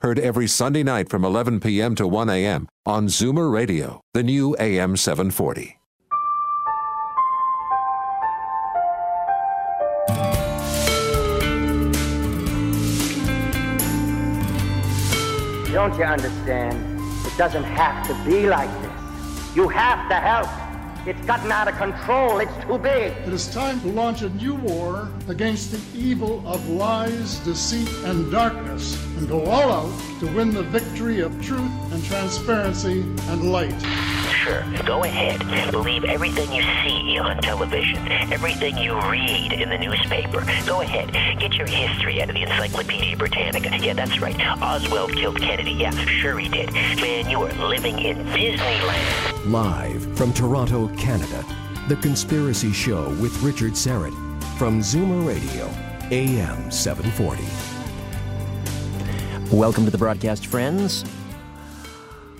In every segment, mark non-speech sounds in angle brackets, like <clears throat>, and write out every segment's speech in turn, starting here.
Heard every Sunday night from 11 p.m. to 1 a.m. on Zoomer Radio, the new AM 740. Don't you understand? It doesn't have to be like this. You have to help. It's gotten out of control. It's too big. It is time to launch a new war against the evil of lies, deceit, and darkness, and go all out to win the victory of truth and transparency and light. Sure, go ahead. Believe everything you see on television, everything you read in the newspaper. Go ahead. Get your history out of the Encyclopedia Britannica. Yeah, that's right. Oswald killed Kennedy. Yeah, sure he did. Man, you are living in Disneyland. Live from Toronto, Canada, The Conspiracy Show with Richard Syrett from Zoomer Radio, AM 740. Welcome to the broadcast, friends.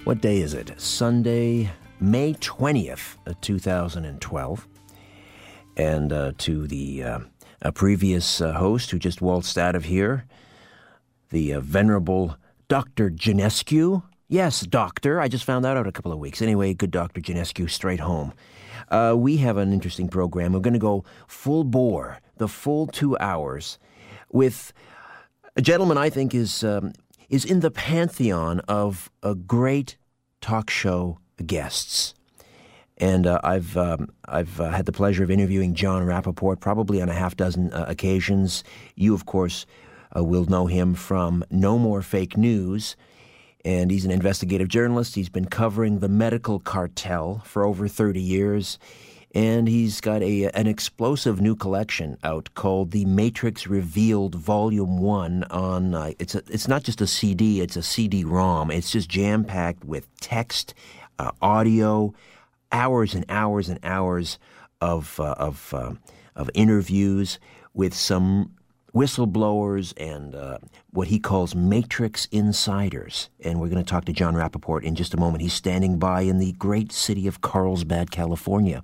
What day is it? Sunday, May 20th, 2012. And uh, to the uh, previous uh, host who just waltzed out of here, the uh, venerable Dr. Janescu. Yes, doctor. I just found that out a couple of weeks. Anyway, good Dr. Janescu, straight home. Uh, we have an interesting program. We're going to go full bore, the full two hours, with a gentleman I think is um, is in the pantheon of a great talk show guests. And uh, I've um, I've uh, had the pleasure of interviewing Jon Rappoport probably on a half dozen uh, occasions. You, of course, uh, will know him from No More Fake News, and he's an investigative journalist. He's been covering the medical cartel for over thirty years, and he's got a an explosive new collection out called The Matrix Revealed Volume One. On uh, it's a, it's not just a CD; it's a CD-ROM. It's just jam packed with text uh, audio, hours and hours and hours of uh, of uh, of interviews with some whistleblowers and uh, what he calls matrix insiders. And we're going to talk to Jon Rappoport in just a moment. He's standing by in the great city of Carlsbad, California.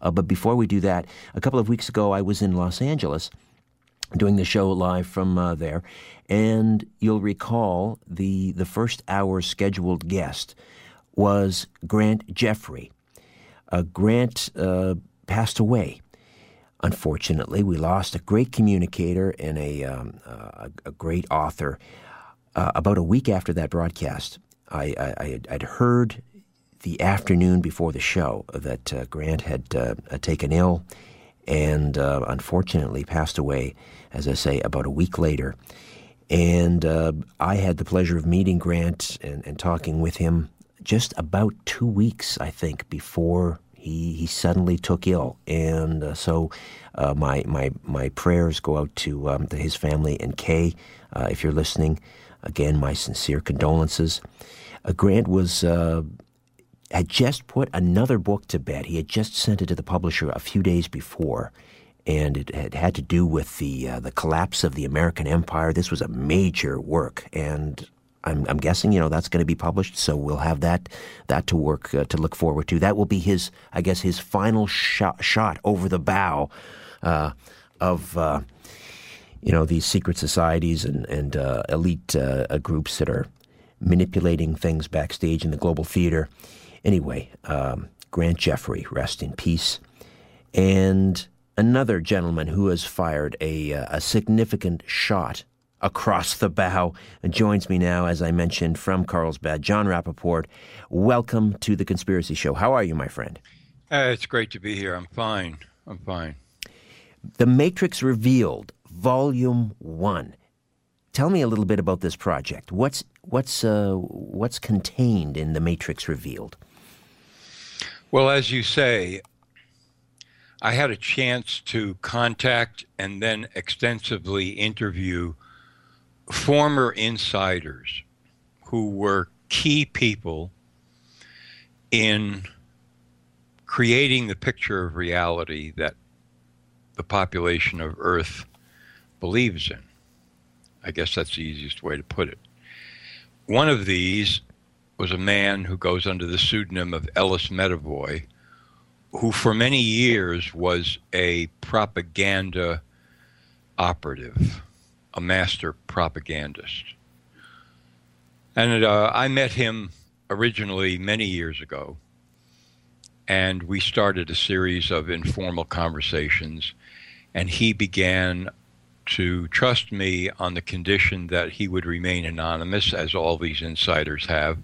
Uh, but before we do that, a couple of weeks ago, I was in Los Angeles doing the show live from uh, there, and you'll recall the the first hour scheduled guest was Grant Jeffrey. Uh, Grant uh, passed away. Unfortunately, we lost a great communicator and a, um, uh, a great author. Uh, about a week after that broadcast, I, I, I'd heard the afternoon before the show that uh, Grant had uh, taken ill and unfortunately passed away, as I say, about a week later. And I had the pleasure of meeting Grant and, and talking with him just about two weeks, I think, before he, he suddenly took ill. And uh, so uh, my, my, my prayers go out to, um, to his family and Kay. Uh, if you're listening, again, my sincere condolences. Uh, Grant was uh, had just put another book to bed. He had just sent it to the publisher a few days before. And it had had to do with the uh, the collapse of the American Empire. This was a major work, and I'm, I'm, guessing you know that's going to be published, so we'll have that that to work uh, to look forward to. That will be his, I guess, his final shot, shot over the bow uh, of uh, you know these secret societies and and uh, elite uh, groups that are manipulating things backstage in the global theater. Anyway, um, Grant Jeffrey, rest in peace, and another gentleman who has fired a uh, a significant shot across the bow and joins me now, as I mentioned, from Carlsbad, Jon Rappoport. Welcome to the Conspiracy Show. How are you, my friend? Uh, it's great to be here. I'm fine. I'm fine. The Matrix Revealed, Volume One. Tell me a little bit about this project. What's what's uh, what's contained in the Matrix Revealed? Well, as you say, I had a chance to contact and then extensively interview former insiders who were key people in creating the picture of reality that the population of Earth believes in. I guess that's the easiest way to put it. One of these was a man who goes under the pseudonym of Ellis Medavoy, who for many years was a propaganda operative, a master propagandist. And uh, I met him originally many years ago, and we started a series of informal conversations, and he began to trust me on the condition that he would remain anonymous, as all these insiders have.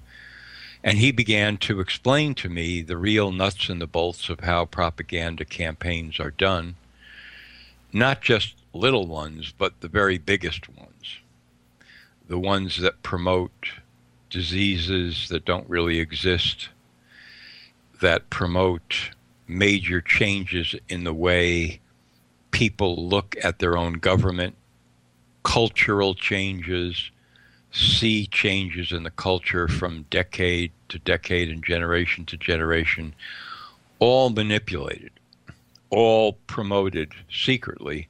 And he began to explain to me the real nuts and the bolts of how propaganda campaigns are done. Not just little ones, but the very biggest ones. The ones that promote diseases that don't really exist, that promote major changes in the way people look at their own government, cultural changes, see changes in the culture from decade to decade and generation to generation, all manipulated, all promoted secretly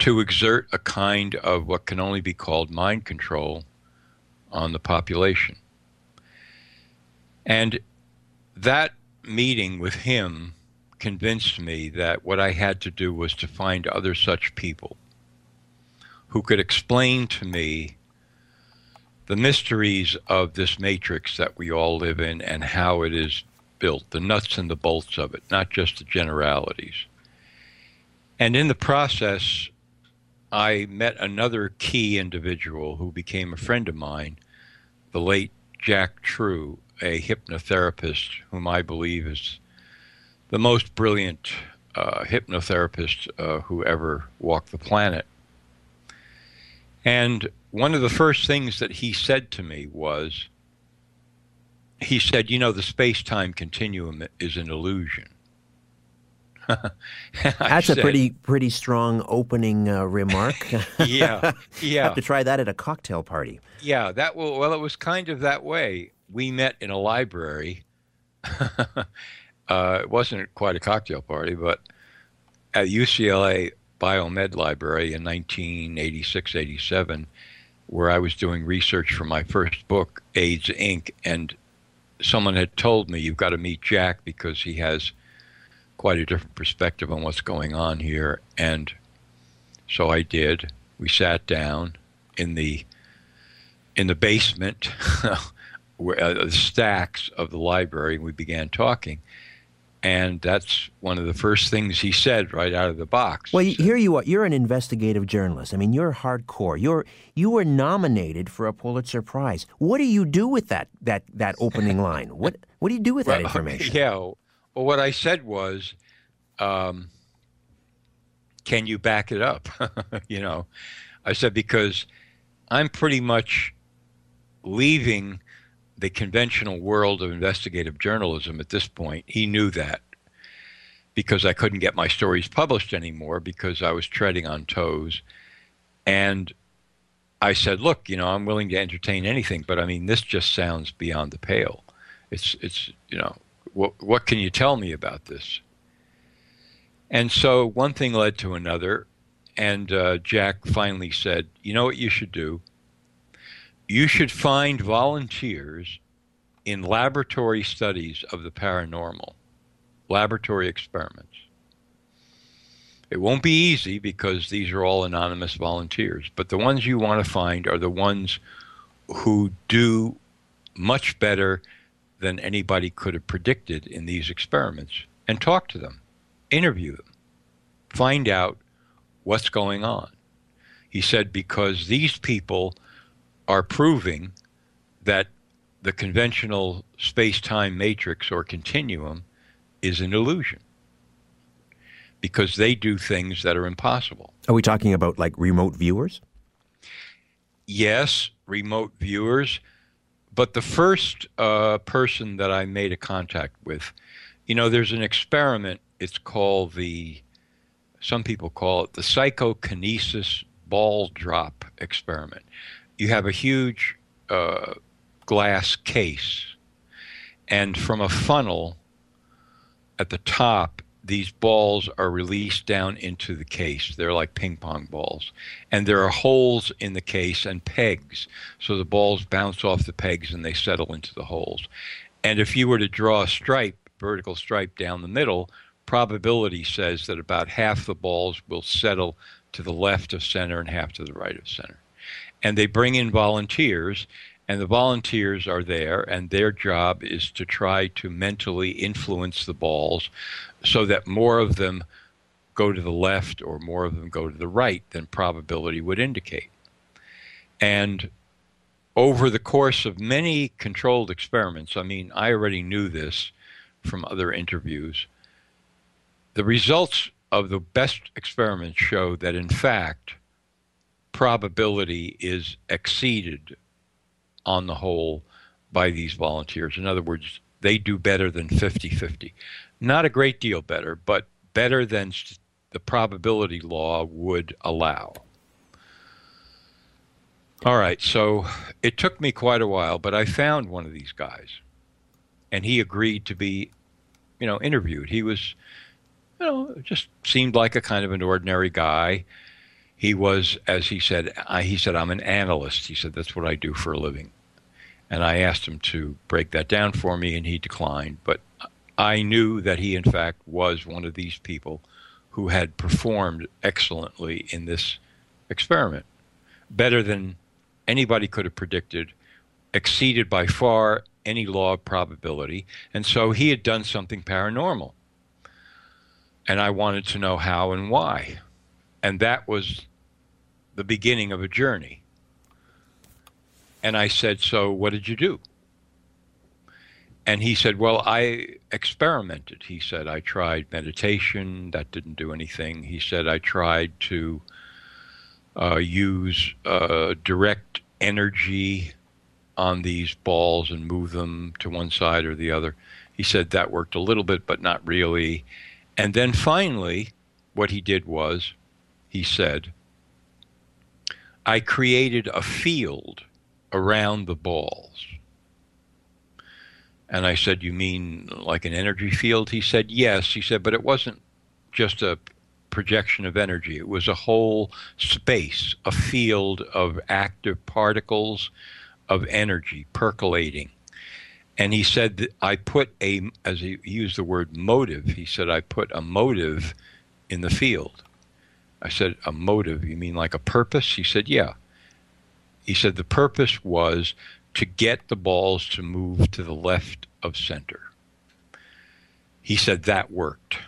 to exert a kind of what can only be called mind control on the population. And that meeting with him convinced me that what I had to do was to find other such people who could explain to me the mysteries of this matrix that we all live in and how it is built, the nuts and the bolts of it, not just the generalities. And in the process, I met another key individual who became a friend of mine, the late Jack True, a hypnotherapist whom I believe is the most brilliant uh, hypnotherapist uh, who ever walked the planet. And one of the first things that he said to me was, he said, You know, the space time continuum is an illusion. <laughs> That's said, a pretty pretty strong opening uh, remark. <laughs> <laughs> yeah, yeah. Have to try that at a cocktail party. Yeah, that will. Well, it was kind of that way. We met in a library uh, it wasn't quite a cocktail party, but at UCLA Biomed Library in 1986 87, where I was doing research for my first book, AIDS Inc., and someone had told me, You've got to meet Jack because he has quite a different perspective on what's going on here. And so I did. We sat down in the in the basement, <laughs> where, uh, the stacks of the library, and we began talking. And that's one of the first things he said right out of the box. Well, here you are. You're an investigative journalist. I mean, you're hardcore. You're you were nominated for a Pulitzer Prize. What do you do with that that that opening <laughs> line? What what do you do with well, that information? <laughs> Yeah. Well, what I said was, um, can you back it up? <laughs> you know, I said because I'm pretty much leaving the conventional world of investigative journalism at this point. He knew that because I couldn't get my stories published anymore because I was treading on toes. And I said, "Look, you know, I'm willing to entertain anything, but I mean, this just sounds beyond the pale. It's, it's, you know, what, what can you tell me about this?" And so one thing led to another, and uh, Jack finally said, "You know what you should do? You should find volunteers in laboratory studies of the paranormal, laboratory experiments. It won't be easy because these are all anonymous volunteers, but the ones you want to find are the ones who do much better than anybody could have predicted in these experiments and talk to them, interview them, find out what's going on. He said, because these people are proving that the conventional space time matrix or continuum is an illusion because they do things that are impossible. Are we talking about like remote viewers? Yes, remote viewers. But the first uh, person that I made a contact with, you know, there's an experiment. It's called the, some people call it the psychokinesis ball drop experiment you have a huge uh, glass case, and from a funnel at the top, these balls are released down into the case. They're like ping pong balls. And there are holes in the case and pegs. So the balls bounce off the pegs and they settle into the holes. And if you were to draw a stripe, vertical stripe down the middle, probability says that about half the balls will settle to the left of center and half to the right of center. And they bring in volunteers, and the volunteers are there, and their job is to try to mentally influence the balls so that more of them go to the left or more of them go to the right than probability would indicate. And over the course of many controlled experiments, I mean, I already knew this from other interviews, the results of the best experiments show that, in fact, probability is exceeded on the whole by these volunteers. In other words, they do better than 50 50. Not a great deal better, but better than the probability law would allow. All right, so it took me quite a while, but I found one of these guys, and he agreed to be, you know, interviewed. He was, you know, just seemed like a kind of an ordinary guy. He was, as he said, I, he said, I'm an analyst. He said, that's what I do for a living. And I asked him to break that down for me, and he declined. But I knew that he, in fact, was one of these people who had performed excellently in this experiment, better than anybody could have predicted, exceeded by far any law of probability. And so he had done something paranormal. And I wanted to know how and why. And that was the beginning of a journey. And I said, So what did you do? and he said, Well, I experimented. He said, I tried meditation, that didn't do anything. He said, I tried to uh, use uh, direct energy on these balls and move them to one side or the other. He said that worked a little bit, but not really. And then finally, what he did was, he said, I created a field around the balls and I said, You mean like an energy field? He said, Yes. He said, But it wasn't just a projection of energy, it was a whole space, a field of active particles of energy percolating. And he said I put a, as he used the word motive, he said, I put a motive in the field. I said, A motive? You mean like a purpose? He said, Yeah. He said, The purpose was to get the balls to move to the left of center. He said that worked.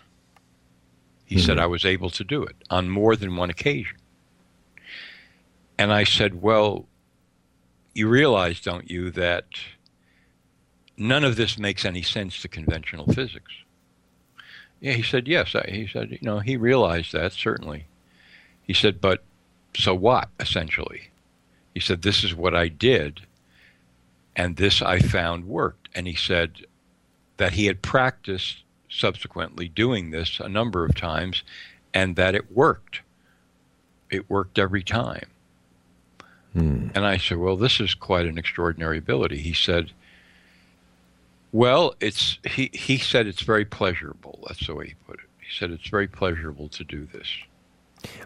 He mm-hmm. said I was able to do it on more than one occasion. And I said, Well, you realize, don't you, that none of this makes any sense to conventional physics? Yeah, he said, Yes. He said, You know, he realized that, certainly. He said, But so what, essentially? He said, This is what I did and this I found worked. And he said that he had practiced subsequently doing this a number of times and that it worked. It worked every time. Hmm. And I said, Well, this is quite an extraordinary ability. He said, Well, it's he, he said it's very pleasurable. That's the way he put it. He said it's very pleasurable to do this.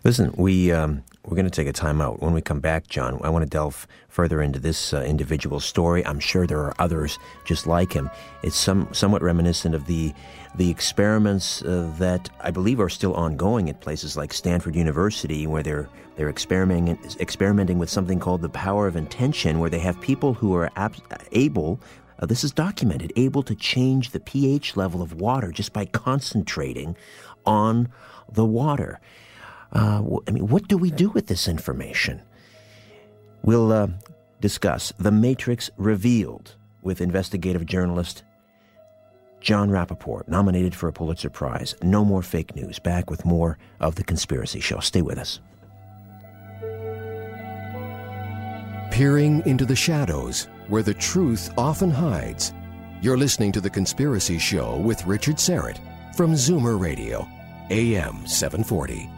Listen, we um, we're going to take a time out. When we come back, Jon, I want to delve further into this uh, individual story. I'm sure there are others just like him. It's some somewhat reminiscent of the the experiments uh, that I believe are still ongoing at places like Stanford University, where they're they're experimenting experimenting with something called the power of intention, where they have people who are ab- able. Uh, this is documented, able to change the pH level of water just by concentrating on the water. Uh, I mean, what do we do with this information? We'll uh, discuss The Matrix Revealed with investigative journalist Jon Rappoport, nominated for a Pulitzer Prize. No more fake news. Back with more of The Conspiracy Show. Stay with us. Peering into the shadows where the truth often hides. You're listening to The Conspiracy Show with Richard Syrett from Zoomer Radio, AM 740.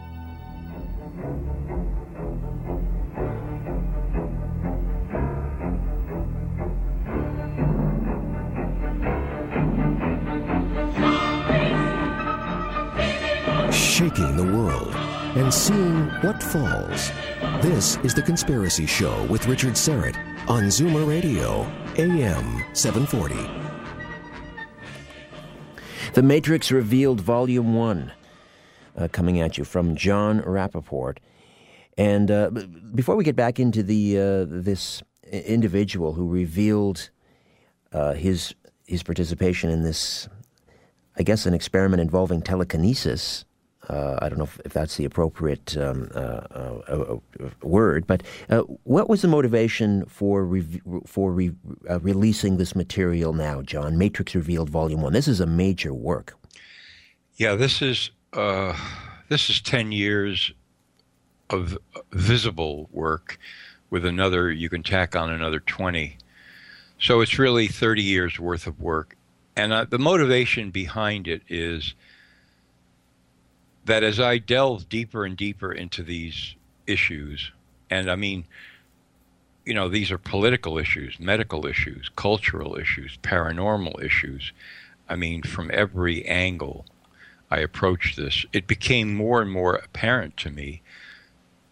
Shaking the world and seeing what falls. This is The Conspiracy Show with Richard Syrett on Zoomer Radio, AM 740. The Matrix Revealed, Volume 1, uh, coming at you from Jon Rappoport. And uh, before we get back into the uh, this individual who revealed uh, his his participation in this, I guess, an experiment involving telekinesis. Uh, I don't know if, if, that's the appropriate um, uh, uh, word, but what was the motivation for re- for re- releasing this material now, Jon? Matrix Revealed, Volume One. This is a major work. Yeah, this is this is ten years of visible work with another, you can tack on another 20. So it's really 30 years worth of work. And uh, the motivation behind it is that as I delve deeper and deeper into these issues, and I mean, you know, these are political issues, medical issues, cultural issues, paranormal issues. I mean, from every angle I approach this, it became more and more apparent to me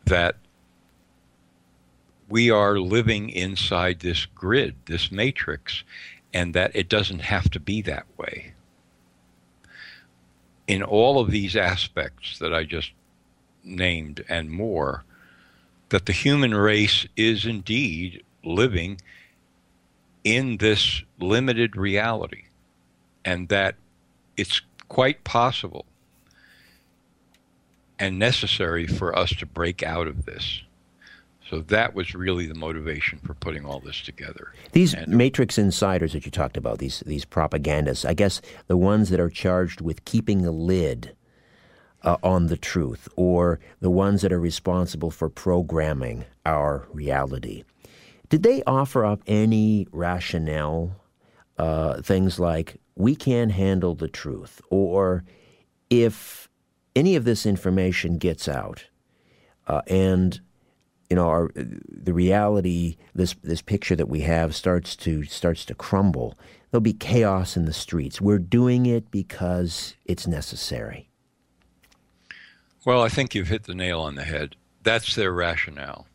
that we are living inside this grid, this matrix, and that it doesn't have to be that way. In all of these aspects that I just named and more, that the human race is indeed living in this limited reality, and that it's quite possible and necessary for us to break out of this. So that was really the motivation for putting all this together. These and, matrix insiders that you talked about, these these propagandists, I guess the ones that are charged with keeping a lid uh, on the truth, or the ones that are responsible for programming our reality. Did they offer up any rationale? Uh, things like we can't handle the truth, or if any of this information gets out, uh, and you know, our the reality, this this picture that we have starts to starts to crumble. There'll be chaos in the streets. We're doing it because it's necessary. Well, I think you've hit the nail on the head. That's their rationale.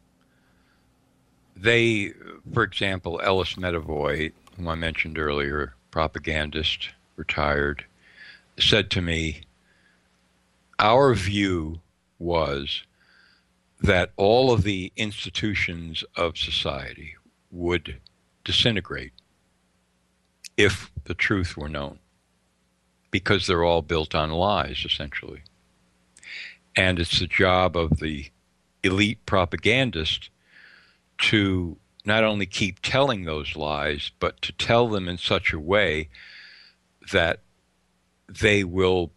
They, for example, Ellis Medavoy, whom I mentioned earlier, propagandist, retired, said to me, Our view was that all of the institutions of society would disintegrate if the truth were known, because they're all built on lies, essentially. And it's the job of the elite propagandist to not only keep telling those lies, but to tell them in such a way that they will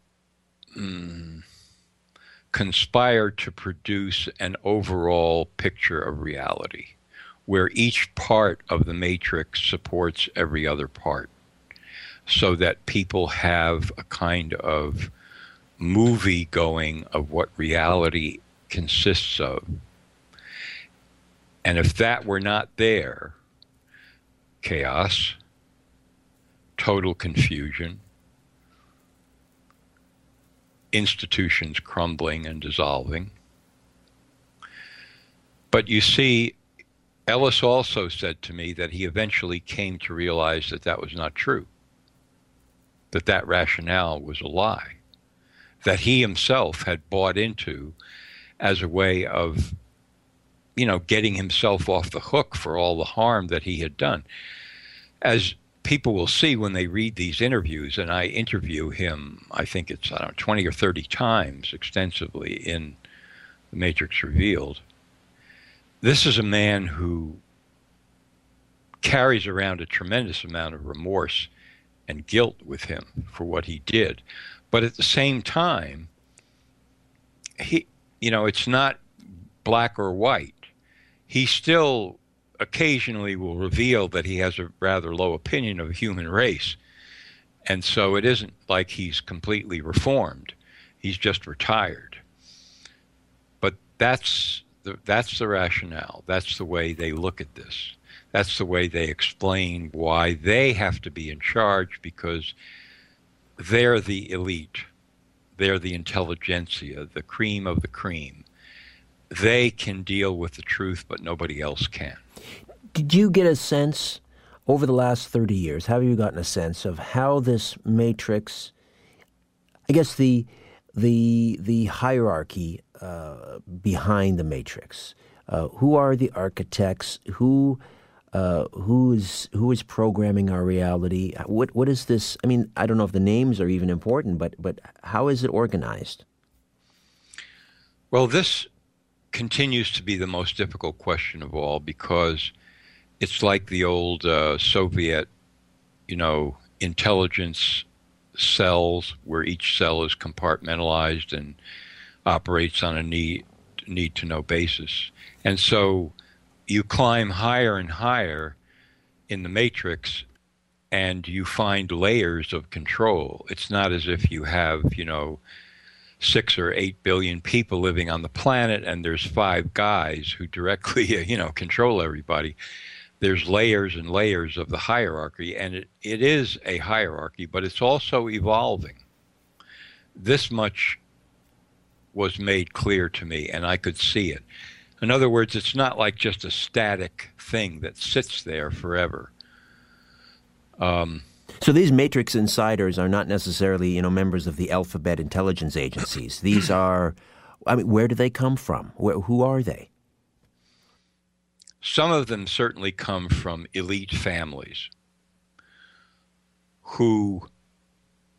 mm, conspire to produce an overall picture of reality where each part of the matrix supports every other part so that people have a kind of movie going of what reality consists of. And if that were not there, chaos, total confusion, institutions crumbling and dissolving. But you see, Ellis also said to me that he eventually came to realize that that was not true, that that rationale was a lie, that he himself had bought into as a way of, you know, getting himself off the hook for all the harm that he had done. As people will see when they read these interviews, and I interview him, I think it's, I don't know, 20 or 30 times extensively in The Matrix Revealed. This is a man who carries around a tremendous amount of remorse and guilt with him for what he did. But at the same time, he, you know, it's not black or white. He still occasionally will reveal that he has a rather low opinion of the human race. And so it isn't like he's completely reformed. He's just retired. But that's the, that's the rationale. That's the way they look at this. That's the way they explain why they have to be in charge because they're the elite. they're the intelligentsia, the cream of the cream. They can deal with the truth, but nobody else can. Did you get a sense over the last 30 years? Have you gotten a sense of how this matrix, I guess the, the, the hierarchy uh, behind the matrix, uh, who are the architects? Who uh, who is who is programming our reality? What what is this? I mean, I don't know if the names are even important, but but how is it organized? Well, this continues to be the most difficult question of all because it's like the old uh, Soviet, you know, intelligence cells where each cell is compartmentalized and operates on a need need to know basis. And so you climb higher and higher in the matrix and you find layers of control. It's not as if you have, you know, six or eight billion people living on the planet and there's five guys who directly, <laughs> you know, control everybody. There's layers and layers of the hierarchy, and it, it is a hierarchy, but it's also evolving. This much was made clear to me, and I could see it. In other words, it's not like just a static thing that sits there forever. Um, so these matrix insiders are not necessarily, you know, members of the alphabet intelligence agencies. These are, I mean, where do they come from? Where, who are they? Some of them certainly come from elite families who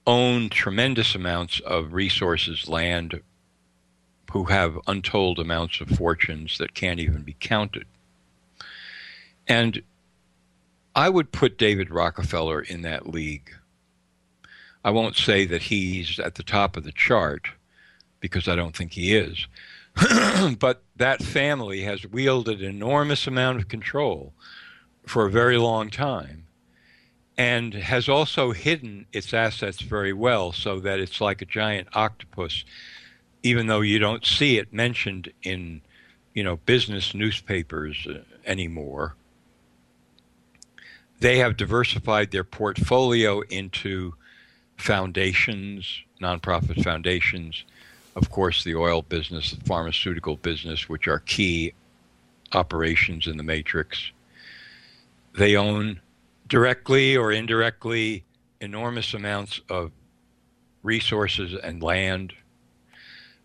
own tremendous amounts of resources, land, who have untold amounts of fortunes that can't even be counted. And I would put David Rockefeller in that league. I won't say that he's at the top of the chart because I don't think he is. <clears throat> but that family has wielded an enormous amount of control for a very long time and has also hidden its assets very well so that it's like a giant octopus even though you don't see it mentioned in, you know, business newspapers uh, anymore. They have diversified their portfolio into foundations, nonprofit foundations, of course, the oil business, the pharmaceutical business, which are key operations in the matrix. They own directly or indirectly enormous amounts of resources and land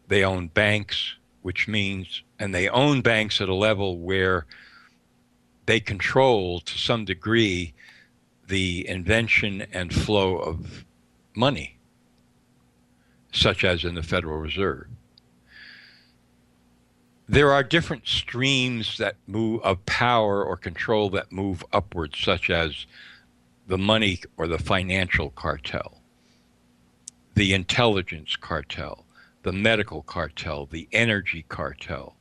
they own banks, which means, and they own banks at a level where they control to some degree the invention and flow of money, such as in the Federal Reserve. There are different streams that move of power or control that move upwards, such as the money or the financial cartel, the intelligence cartel, the medical cartel, the energy cartel,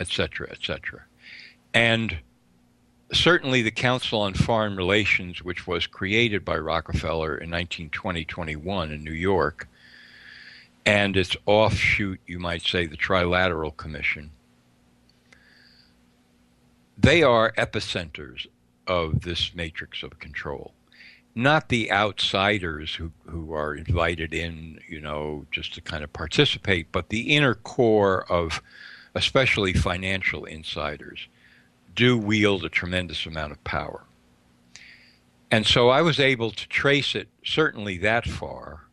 etc., etc. And certainly the Council on Foreign Relations, which was created by Rockefeller in 1920 21 in New York, and its offshoot, you might say, the Trilateral Commission, they are epicenters of this matrix of control not the outsiders who, who are invited in, you know, just to kind of participate, but the inner core of especially financial insiders do wield a tremendous amount of power. And so I was able to trace it certainly that far,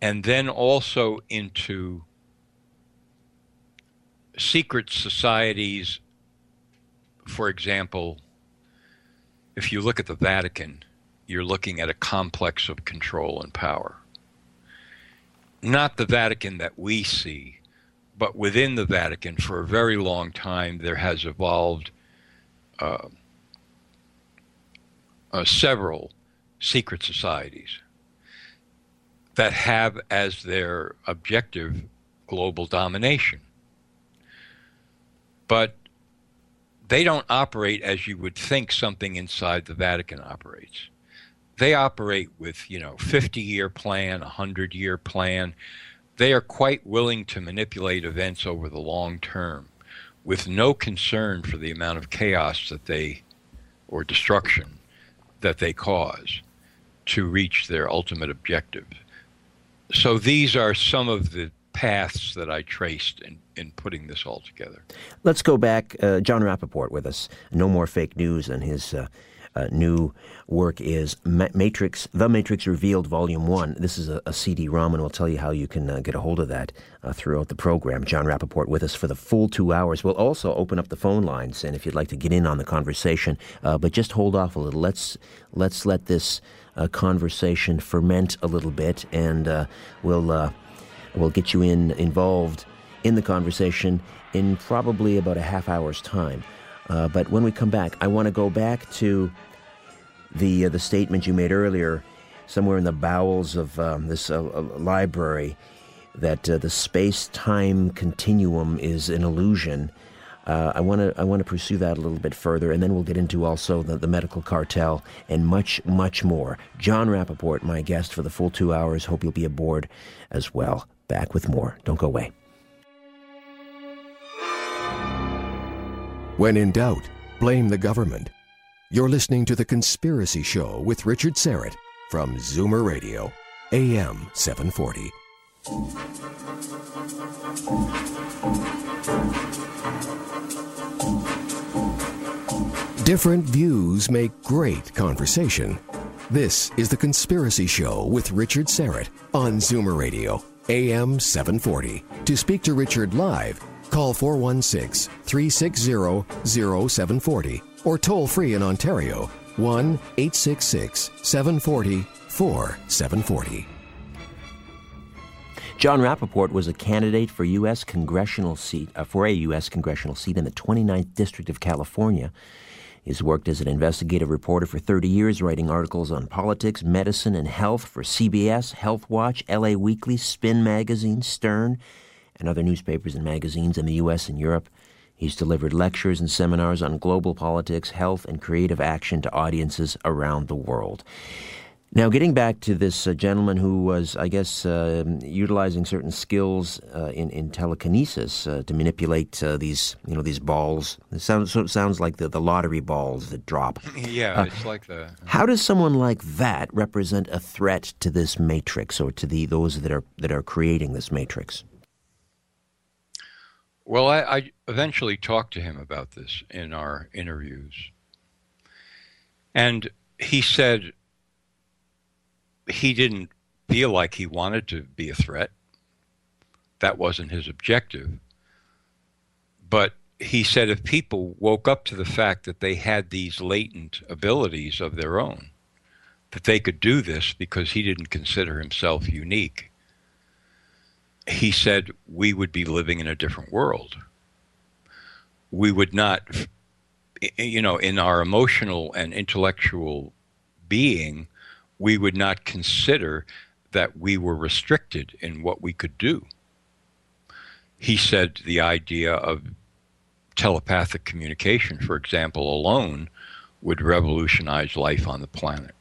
and then also into secret societies. For example, if you look at the Vatican, you're looking at a complex of control and power. Not the Vatican that we see, but within the Vatican, for a very long time, there has evolved uh, uh, several secret societies that have as their objective global domination. But they don't operate as you would think something inside the Vatican operates. They operate with you know 50 year plan 100 year plan. They are quite willing to manipulate events over the long term with no concern for the amount of chaos that they or destruction that they cause to reach their ultimate objective so these are some of the paths that I traced in, in putting this all together. Let's go back. Uh, Jon Rappoport with us. No more fake news, and his uh, uh, new work is Matrix, The Matrix Revealed, Volume 1. This is a, a CD-ROM, and we'll tell you how you can uh, get a hold of that uh, throughout the program. Jon Rappoport with us for the full two hours. We'll also open up the phone lines, and if you'd like to get in on the conversation, uh, but just hold off a little. Let's, let's let this uh, conversation ferment a little bit, and uh, we'll, we'll get you in involved in the conversation in probably about a half hour's time. Uh, but when we come back, I want to go back to the uh, the statement you made earlier, somewhere in the bowels of um, this uh, uh library, that uh, the space time continuum is an illusion. Uh, I want to I want to pursue that a little bit further, and then we'll get into also the, the medical cartel and much much more. Jon Rappoport, my guest for the full two hours. Hope you'll be aboard as well. Back with more. Don't go away. When in doubt, blame the government. You're listening to The Conspiracy Show with Richard Syrett from Zoomer Radio, AM 740. Different views make great conversation. This is The Conspiracy Show with Richard Syrett on Zoomer Radio, AM 740. To speak to Richard live, Call 416 360 0740 or toll free in Ontario 1 866 740 4740. Jon Rappoport was a candidate for U.S. congressional seat uh, for a U.S. congressional seat in the 29th District of California. He's worked as an investigative reporter for 30 years, writing articles on politics, medicine, and health for CBS, Health Watch, LA Weekly, Spin Magazine, Stern, and other newspapers and magazines in the U.S. and Europe. He's delivered lectures and seminars on global politics, health, and creative action to audiences around the world. Now, getting back to this uh, gentleman who was, I guess, uh, utilizing certain skills uh, in, in telekinesis uh, to manipulate uh, these, you know, these balls. It sounds so it sounds like the, the lottery balls that drop. <laughs> Yeah, uh, it's like the. How does someone like that represent a threat to this matrix or to the those that are that are creating this matrix? Well, I, I, eventually talked to him about this in our interviews. And he said he didn't feel like he wanted to be a threat. That wasn't his objective. But he said if people woke up to the fact that they had these latent abilities of their own, that they could do this because he didn't consider himself unique, he said we would be living in a different world. We would not, you know, in our emotional and intellectual being, we would not consider that we were restricted in what we could do. He said the idea of telepathic communication, for example, alone would revolutionize life on the planet.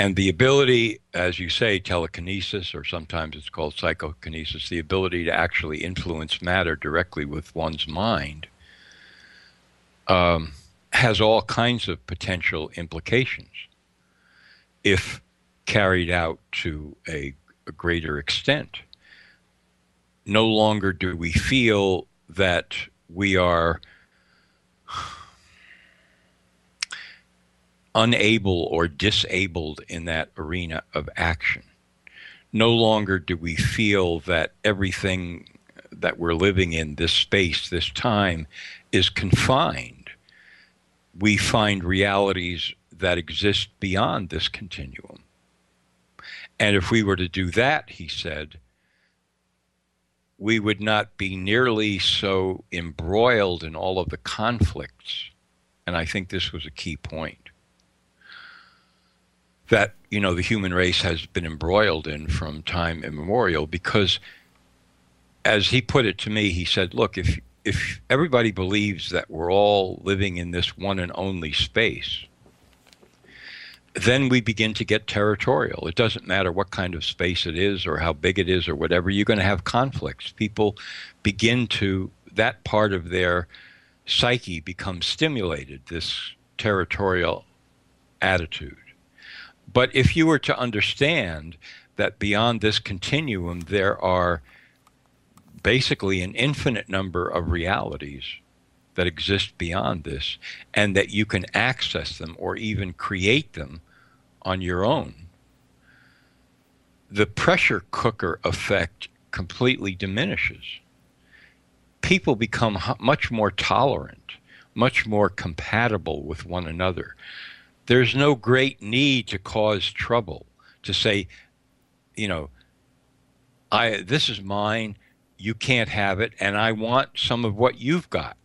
And the ability, as you say, telekinesis, or sometimes it's called psychokinesis, the ability to actually influence matter directly with one's mind, um, has all kinds of potential implications if carried out to a, a greater extent. No longer do we feel that we are unable or disabled in that arena of action. No longer do we feel that everything that we're living in, this space, this time, is confined. We find realities that exist beyond this continuum. And if we were to do that, he said, we would not be nearly so embroiled in all of the conflicts. And I think this was a key point that you know the human race has been embroiled in from time immemorial because as he put it to me he said look if if everybody believes that we're all living in this one and only space then we begin to get territorial. It doesn't matter what kind of space it is or how big it is or whatever you're going to have conflicts. People begin to that part of their psyche becomes stimulated this territorial attitude but if you were to understand that beyond this continuum, there are basically an infinite number of realities that exist beyond this, and that you can access them or even create them on your own. The pressure cooker effect completely diminishes. People become much more tolerant, much more compatible with one another. There's no great need to cause trouble, to say, you know, I this is mine, you can't have it, and I want some of what you've got.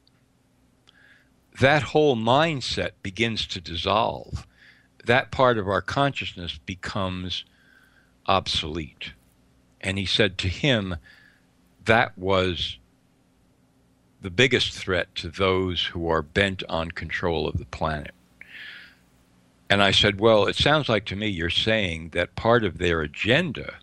That whole mindset begins to dissolve. That part of our consciousness becomes obsolete. And he said to him, that was the biggest threat to those who are bent on control of the planet. And I said, Well, it sounds like to me you're saying that part of their agenda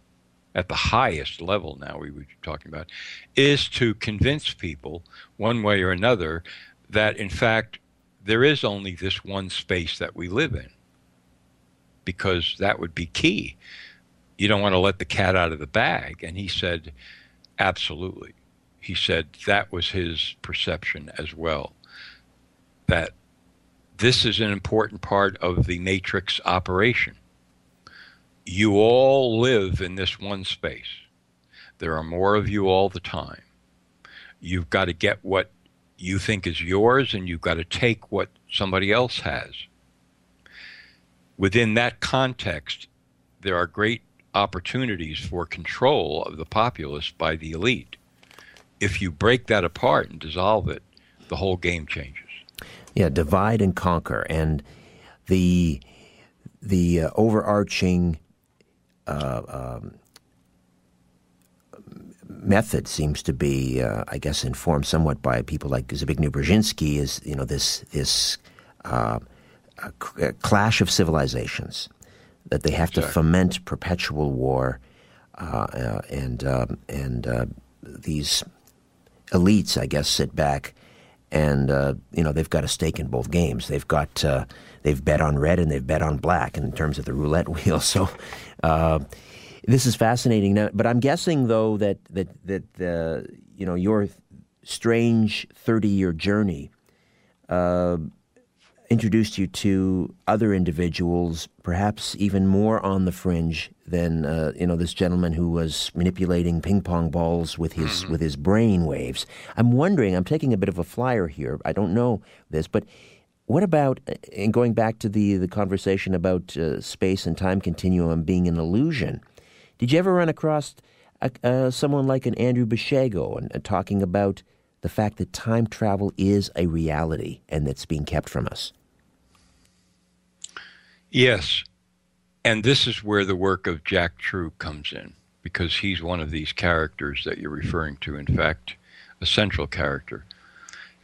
at the highest level now we were talking about is to convince people one way or another that in fact there is only this one space that we live in. Because that would be key. You don't want to let the cat out of the bag. And he said absolutely. He said that was his perception as well that this is an important part of the matrix operation you all live in this one space. There are more of you all the time. You've got to get what you think is yours, and you've got to take what somebody else has. Within that context, there are great opportunities for control of the populace by the elite. If you break that apart and dissolve it, the whole game changes. Yeah, divide and conquer, and the the uh, overarching uh, um, method seems to be, uh, I guess, informed somewhat by people like Zbigniew Brzezinski. Is you know this this uh, clash of civilizations that they have to foment perpetual war, uh, uh, and um, and uh, these elites, I guess, sit back and you know they've got a stake in both games. They've got they've bet on red and they've bet on black in terms of the roulette <laughs> wheel. So uh, this is fascinating. Now, but I'm guessing though that that that uh, you know your strange 30 year journey uh, introduced you to other individuals, perhaps even more on the fringe than uh, you know this gentleman who was manipulating ping pong balls with his mm-hmm. with his brain waves. I'm wondering. I'm taking a bit of a flyer here. I don't know this, but what about, and going back to the, the conversation about uh, space and time continuum being an illusion, did you ever run across a, uh, someone like an Andrew Basiago and, and talking about the fact that time travel is a reality and that's being kept from us? Yes. And this is where the work of Jack True comes in, because he's one of these characters that you're referring to, in fact, a central character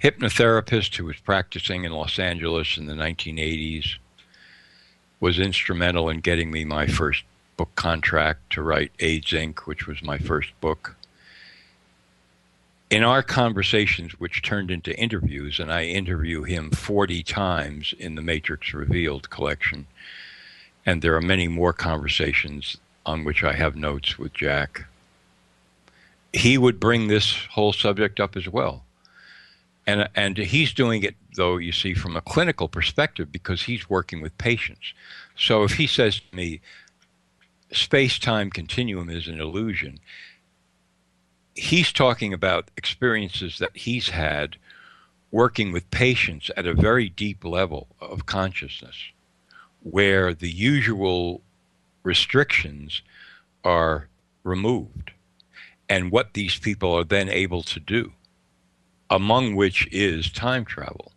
hypnotherapist who was practicing in Los Angeles in the 1980s, was instrumental in getting me my first book contract to write AIDS Inc., which was my first book. In our conversations, which turned into interviews, and I interview him 40 times in the Matrix Revealed collection, and there are many more conversations on which I have notes with Jack. He would bring this whole subject up as well. And and he's doing it though you see from a clinical perspective because he's working with patients. So if he says to me space-time continuum is an illusion he's talking about experiences that he's had working with patients at a very deep level of consciousness where the usual restrictions are removed and what these people are then able to do among which is time travel.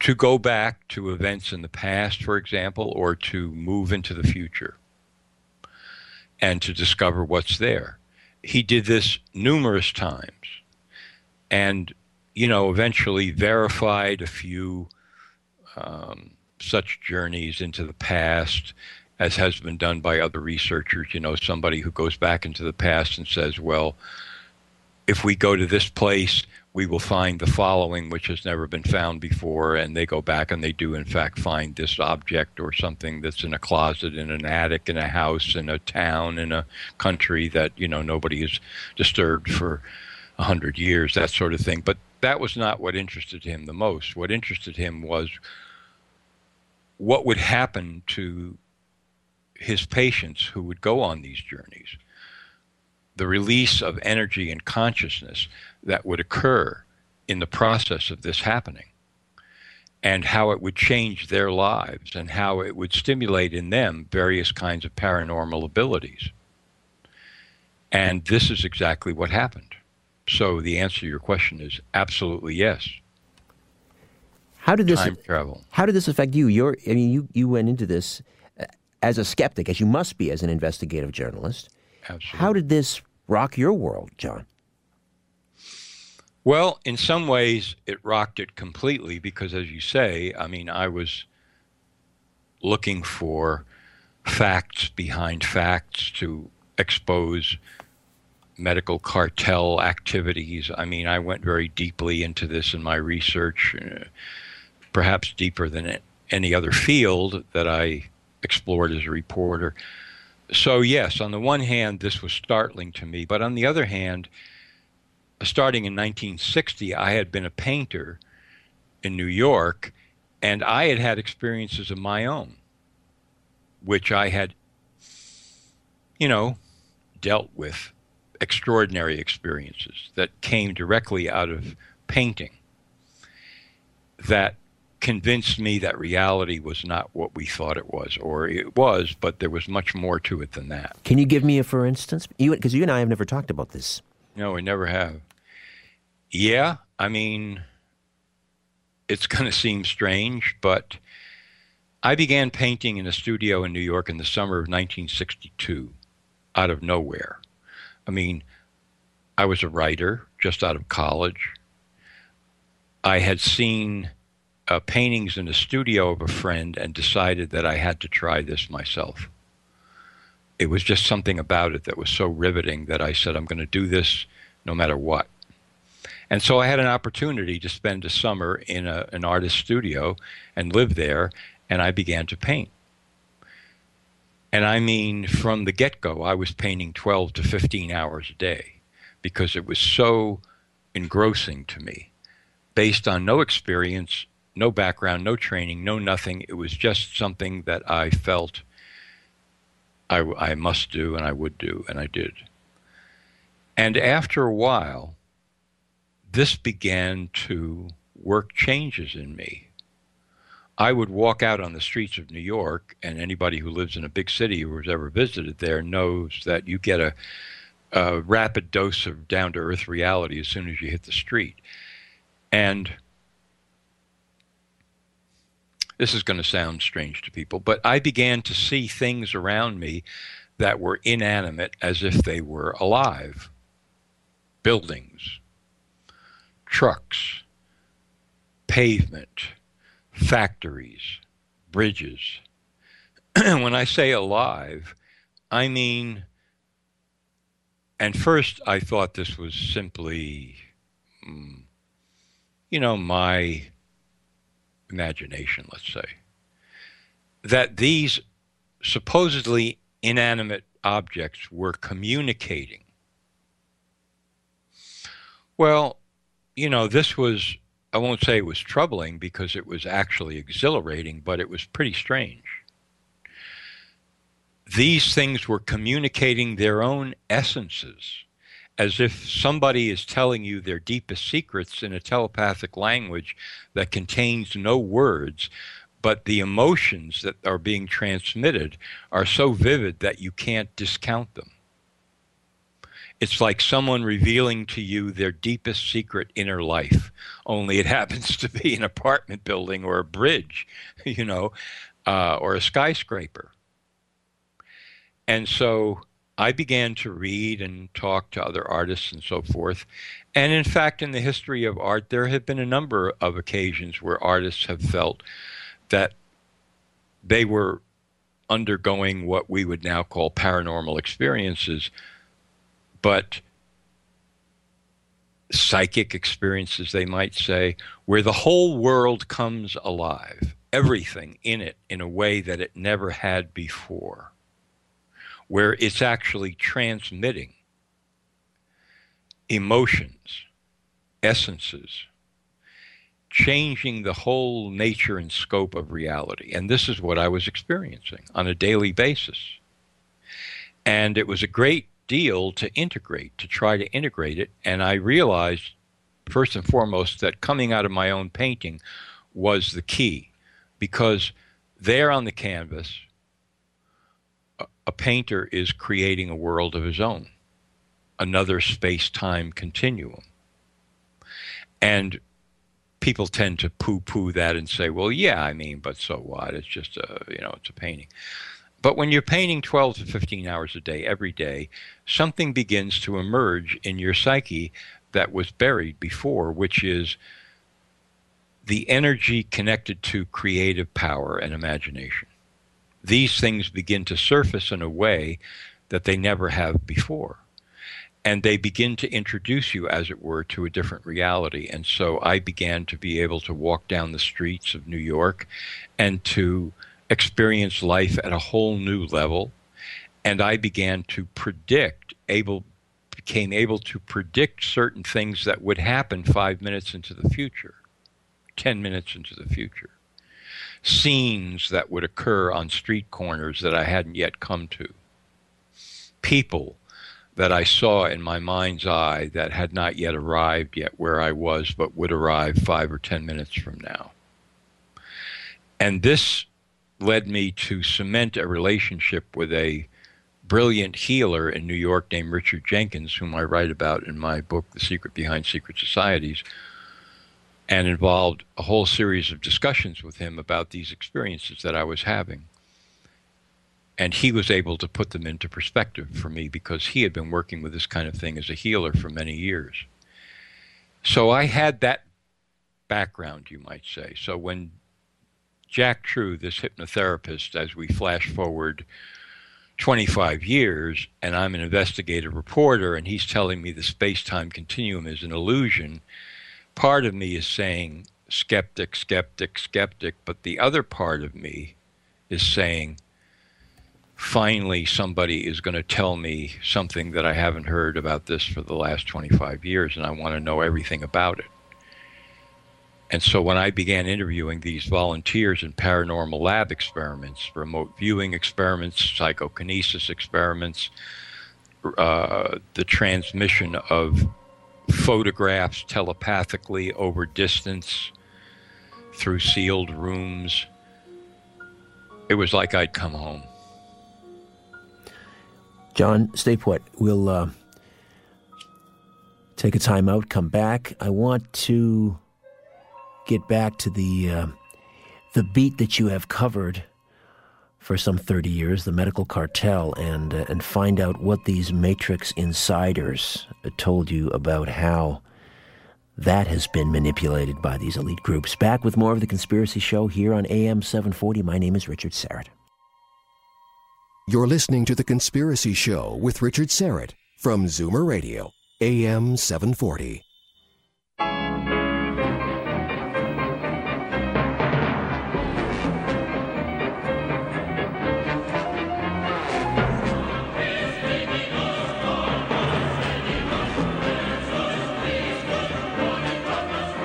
To go back to events in the past, for example, or to move into the future and to discover what's there. He did this numerous times and, you know, eventually verified a few um, such journeys into the past, as has been done by other researchers. You know, somebody who goes back into the past and says, well, if we go to this place, we will find the following, which has never been found before. And they go back and they do, in fact, find this object or something that's in a closet, in an attic, in a house, in a town, in a country that, you know, nobody has disturbed for a hundred years, that sort of thing. But that was not what interested him the most. What interested him was what would happen to his patients who would go on these journeys the release of energy and consciousness that would occur in the process of this happening and how it would change their lives and how it would stimulate in them various kinds of paranormal abilities. And this is exactly what happened. So the answer to your question is absolutely yes. How did this time travel? How did this affect you? You're, I mean, you you went into this uh, as a skeptic, as you must be as an investigative journalist. Absolutely. How did this rock your world, Jon? Well, in some ways, it rocked it completely because, as you say, I mean, I was looking for facts behind facts to expose medical cartel activities. I mean, I went very deeply into this in my research, uh, perhaps deeper than any other field that I explored as a reporter. So, yes, on the one hand, this was startling to me, but on the other hand, starting in 1960, I had been a painter in New York, and I had had experiences of my own, which I had, you know, dealt with extraordinary experiences that came directly out of painting that convinced me that reality was not what we thought it was, or it was, but there was much more to it than that. Can you give me a for instance? Because you, you and I have never talked about this. No, we never have. Yeah, I mean, it's <laughs> going to seem strange, but I began painting in a studio in New York in the summer of 1962 out of nowhere. I mean, I was a writer just out of college. I had seen uh, paintings in the studio of a friend and decided that I had to try this myself. It was just something about it that was so riveting that I said, I'm going to do this no matter what. And so I had an opportunity to spend a summer in a, an artist studio and live there, and I began to paint. And I mean, from the get go, I was painting 12 to 15 hours a day because it was so engrossing to me. Based on no experience, no background, no training, no nothing. It was just something that I felt I, I must do and I would do, and I did. And after a while, this began to work changes in me. I would walk out on the streets of New York, and anybody who lives in a big city or has ever visited there knows that you get a, a rapid dose of down to earth reality as soon as you hit the street. And this is going to sound strange to people, but I began to see things around me that were inanimate as if they were alive buildings, trucks, pavement, factories, bridges. <clears throat> when I say alive, I mean, and first I thought this was simply, mm, you know, my imagination, let's say, that these supposedly inanimate objects were communicating. Well, you know, this was, I won't say it was troubling because it was actually exhilarating, but it was pretty strange. These things were communicating their own essences as if somebody is telling you their deepest secrets in a telepathic language that contains no words, but the emotions that are being transmitted are so vivid that you can't discount them. It's like someone revealing to you their deepest secret inner life, only it <laughs> happens to be an apartment building or a bridge, <laughs> you know, uh, or a skyscraper. And so I began to read and talk to other artists and so forth. And in fact, in the history of art, there have been a number of occasions where artists have felt that they were undergoing what we would now call paranormal experiences but psychic experiences, they might say, where the whole world comes alive, everything in it in a way that it never had before, where it's actually transmitting emotions, essences, changing the whole nature and scope of reality. And this is what I was experiencing on a daily basis. And it was a great deal to integrate, to try to integrate it. And I realized, first and foremost, that coming out of my own painting was the key because there on the canvas, a, painter is creating a world of his own, another space time continuum. And people tend to poo poo that and say, well, yeah, I mean, but so what? It's just a, you know, it's a painting. But when you're painting 12 to 15 hours a day, every day, something begins to emerge in your psyche that was buried before, which is the energy connected to creative power and imagination. These things begin to surface in a way that they never have before. And they begin to introduce you, as it were, to a different reality. And so I began to be able to walk down the streets of New York and to experience life at a whole new level, and I began to predict, able became able to predict certain things that would happen five minutes into the future, ten minutes into the future, scenes that would occur on street corners that I hadn't yet come to, people that I saw in my mind's eye that had not yet arrived yet where I was, but would arrive five or ten minutes from now. And this led me to cement a relationship with a brilliant healer in New York named Richard Jenkins, whom I write about in my book, The Secret Behind Secret Societies, and involved a whole series of discussions with him about these experiences that I was having. And he was able to put them into perspective for me because he had been working with this kind of thing as a healer for many years. So I had that background, you might say. So when Jack True, this hypnotherapist, as we flash forward 25 years, and I'm an investigative reporter, and he's telling me the space time continuum is an illusion, part of me is saying, skeptic, skeptic, skeptic, but the other part of me is saying, finally, somebody is going to tell me something that I haven't heard about this for the last 25 years, and I want to know everything about it. And so when I began interviewing these volunteers in paranormal lab experiments, remote viewing experiments, psychokinesis experiments, uh, the transmission of photographs telepathically over distance through sealed rooms, it was like I'd come home. Jon, stay put. We'll uh, take a time out, come back. I want to get back to the uh, the beat that you have covered for some 30 years, the medical cartel, and uh, and find out what these Matrix insiders told you about how that has been manipulated by these elite groups. Back with more of the Conspiracy Show here on AM 740. My name is Richard Syrett. You're listening to The Conspiracy Show with Richard Syrett from Zoomer Radio, AM 740.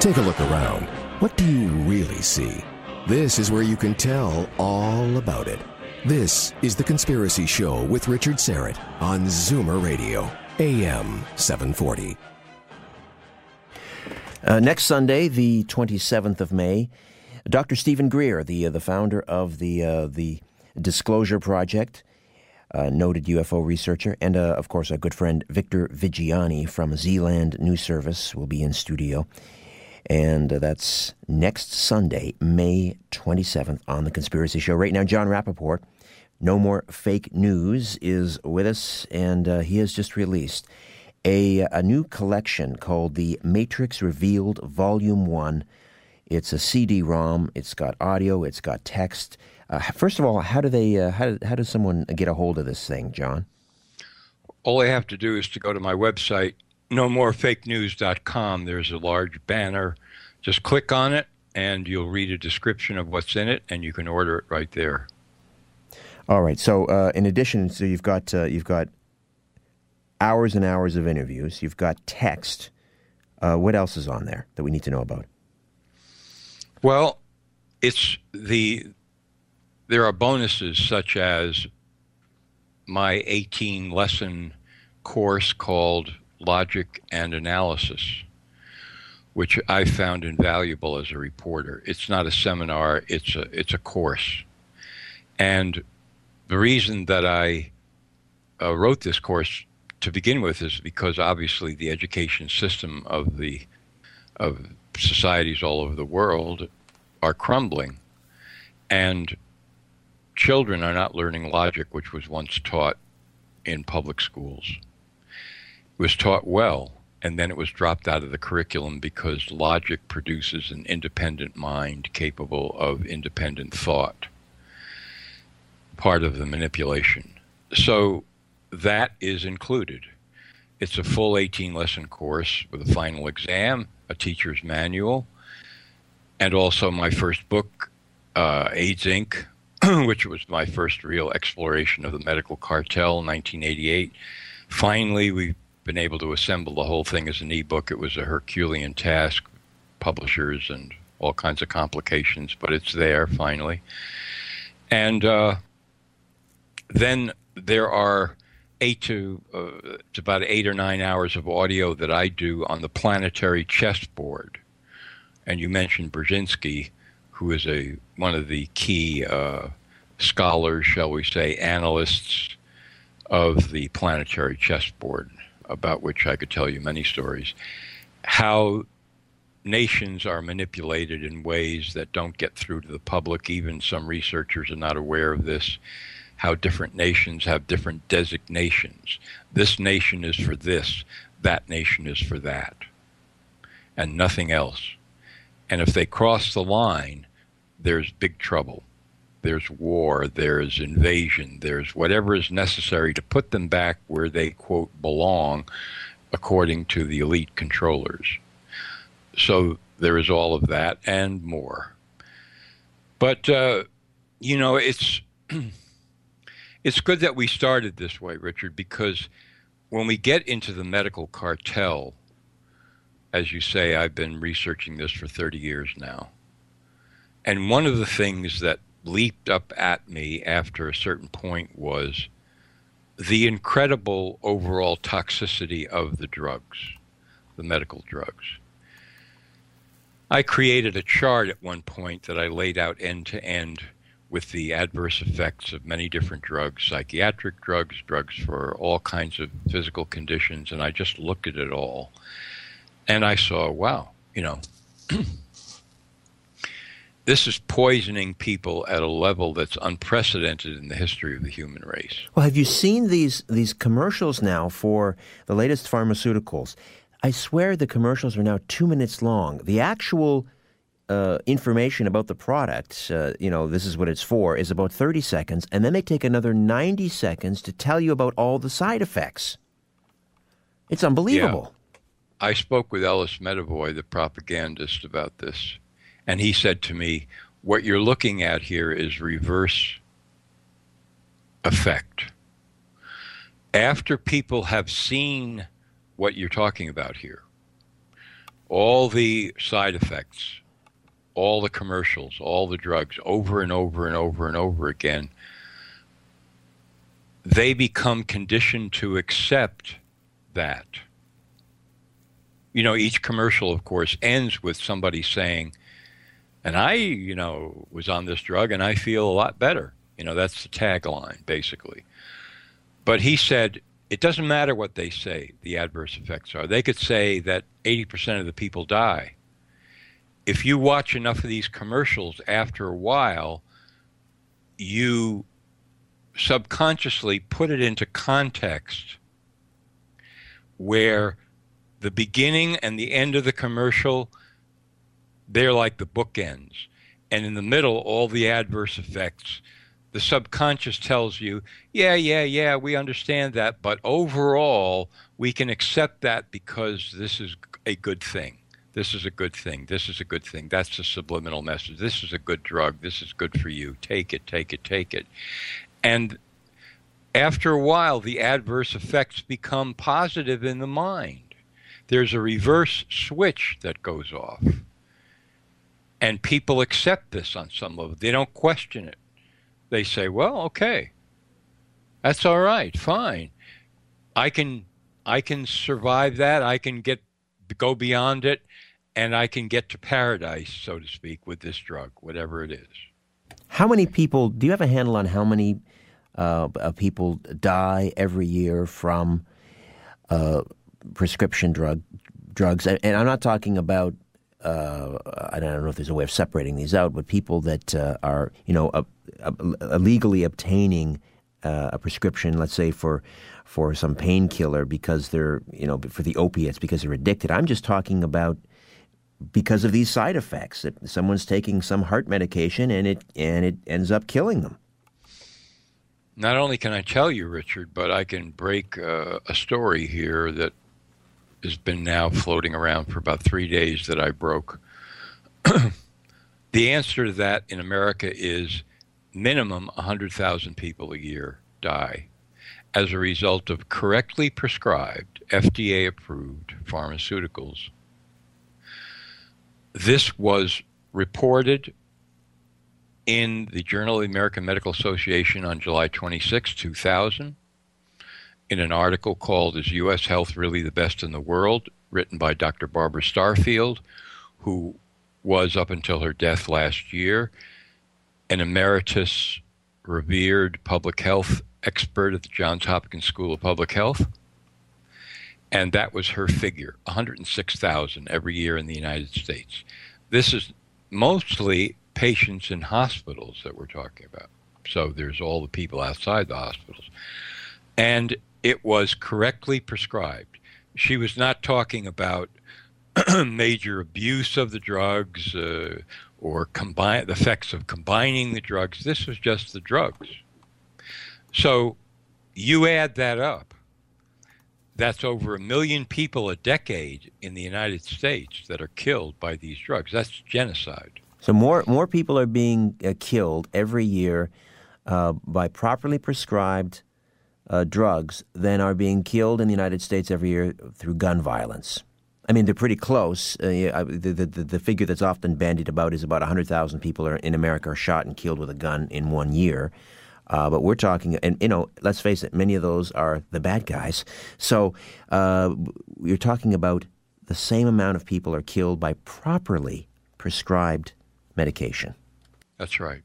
Take a look around. What do you really see? This is where you can tell all about it. This is The Conspiracy Show with Richard Syrett on Zoomer Radio, AM 740. Uh, next Sunday, the 27th of May, Dr. Steven Greer, the, uh, the founder of the, uh, the Disclosure Project, noted UFO researcher, and uh, of course, a good friend, Victor Viggiani from Zealand News Service, will be in studio. And uh, that's next Sunday, May 27th, on The Conspiracy Show. Right now, Jon Rappoport, No More Fake News, is with us, and uh, he has just released a, a new collection called The Matrix Revealed Volume 1. It's a CD ROM, it's got audio, it's got text. Uh, first of all, how do they, uh, how, how does someone get a hold of this thing, Jon? All they have to do is to go to my website, nomorefakenews.com, there's a large banner. Just click on it, and you'll read a description of what's in it, and you can order it right there. All right. So, uh, in addition, so you've got uh, you've got hours and hours of interviews. You've got text. Uh, what else is on there that we need to know about? Well, it's the there are bonuses such as my 18 lesson course called Logic and Analysis, which I found invaluable as a reporter. It's not a seminar, it's a it's a course. And the reason that I uh, wrote this course to begin with is because obviously the education system of the of societies all over the world are crumbling and children are not learning logic which was once taught in public schools was taught well and then it was dropped out of the curriculum because logic produces an independent mind capable of independent thought part of the manipulation so that is included. It's a full 18 lesson course with a final exam, a teacher's manual, and also my first book, uh, AIDS Inc., <clears throat> which was my first real exploration of the medical cartel in 1988. Finally, we've been able to assemble the whole thing as an ebook. It was a Herculean task, publishers and all kinds of complications, but it's there finally. And uh, then there are eight to, uh, to about eight or nine hours of audio that I do on the planetary chessboard. And you mentioned Brzezinski, who is a one of the key uh, scholars, shall we say, analysts of the planetary chessboard, about which I could tell you many stories. How nations are manipulated in ways that don't get through to the public. Even some researchers are not aware of this how different nations have different designations. This nation is for this, that nation is for that, and nothing else. And if they cross the line, there's big trouble. There's war, there's invasion, there's whatever is necessary to put them back where they, quote, belong, according to the elite controllers. So there is all of that and more. But, uh, you know, it's. <clears throat> It's good that we started this way, Richard, because when we get into the medical cartel, as you say, I've been researching this for 30 years now. And one of the things that leaped up at me after a certain point was the incredible overall toxicity of the drugs, the medical drugs. I created a chart at one point that I laid out end to end with the adverse effects of many different drugs, psychiatric drugs, drugs for all kinds of physical conditions, and I just looked at it all. And I saw, wow, you know, <clears throat> this is poisoning people at a level that's unprecedented in the history of the human race. Well, have you seen these these commercials now for the latest pharmaceuticals? I swear the commercials are now two minutes long. The actual uh, information about the product, uh, you know, this is what it's for, is about 30 seconds, and then they take another 90 seconds to tell you about all the side effects. It's unbelievable. Yeah. I spoke with Ellis Medavoy, the propagandist, about this, and he said to me, What you're looking at here is reverse effect. After people have seen what you're talking about here, all the side effects, all the commercials, all the drugs over and over and over and over again, they become conditioned to accept that. You know, each commercial, of course, ends with somebody saying, and I, you know, was on this drug and I feel a lot better. You know, that's the tagline, basically. But he said, it doesn't matter what they say, the adverse effects are. They could say that 80% of the people die if you watch enough of these commercials after a while, you subconsciously put it into context where the beginning and the end of the commercial they're like the bookends and in the middle all the adverse effects the subconscious tells you, yeah, yeah, yeah, we understand that, but overall, we can accept that because this is a good thing. This is a good thing. This is a good thing. That's a subliminal message. This is a good drug. This is good for you. Take it, take it, take it. And after a while, the adverse effects become positive in the mind. There's a reverse switch that goes off. And people accept this on some level. They don't question it they say, well, okay, that's all right, fine. I can I can survive that. I can get go beyond it, and I can get to paradise, so to speak, with this drug, whatever it is. How many people? Do you have a handle on how many uh, people die every year from uh, prescription drug drugs? And, and I'm not talking about uh, I don't know if there's a way of separating these out, but people that uh, are, you know, illegally obtaining uh, a prescription, let's say for for some painkiller because they're, you know, for the opiates because they're addicted. I'm just talking about because of these side effects that someone's taking some heart medication and it and it ends up killing them. Not only can I tell you, Richard, but I can break uh, a story here that has been now floating around for about three days that I broke. <clears throat> the answer to that in America is minimum 100,000 people a year die as a result of correctly prescribed, FDA approved pharmaceuticals. This was reported in the Journal of the American Medical Association on July 26, 2000 in an article called Is U.S. Health Really the Best in the World? written by Dr. Barbara Starfield, who was, up until her death last year, an emeritus revered public health expert at the Johns Hopkins School of Public Health. And that was her figure 106,000 every year in the United States. This is mostly patients in hospitals that we're talking about. So there's all the people outside the hospitals. And it was correctly prescribed. She was not talking about <clears throat> major abuse of the drugs uh, or combine the effects of combining the drugs. This was just the drugs. So you add that up. That's over a million people a decade in the United States that are killed by these drugs. That's genocide. So more more people are being uh, killed every year uh, by properly prescribed uh, drugs than are being killed in the United States every year through gun violence. I mean, they're pretty close. Uh, the, the, the, figure that's often bandied about is about 100,000 people are, in America are shot and killed with a gun in one year. Uh, but we're talking, and you know, let's face it, many of those are the bad guys. So uh, you're talking about the same amount of people are killed by properly prescribed medication. That's right.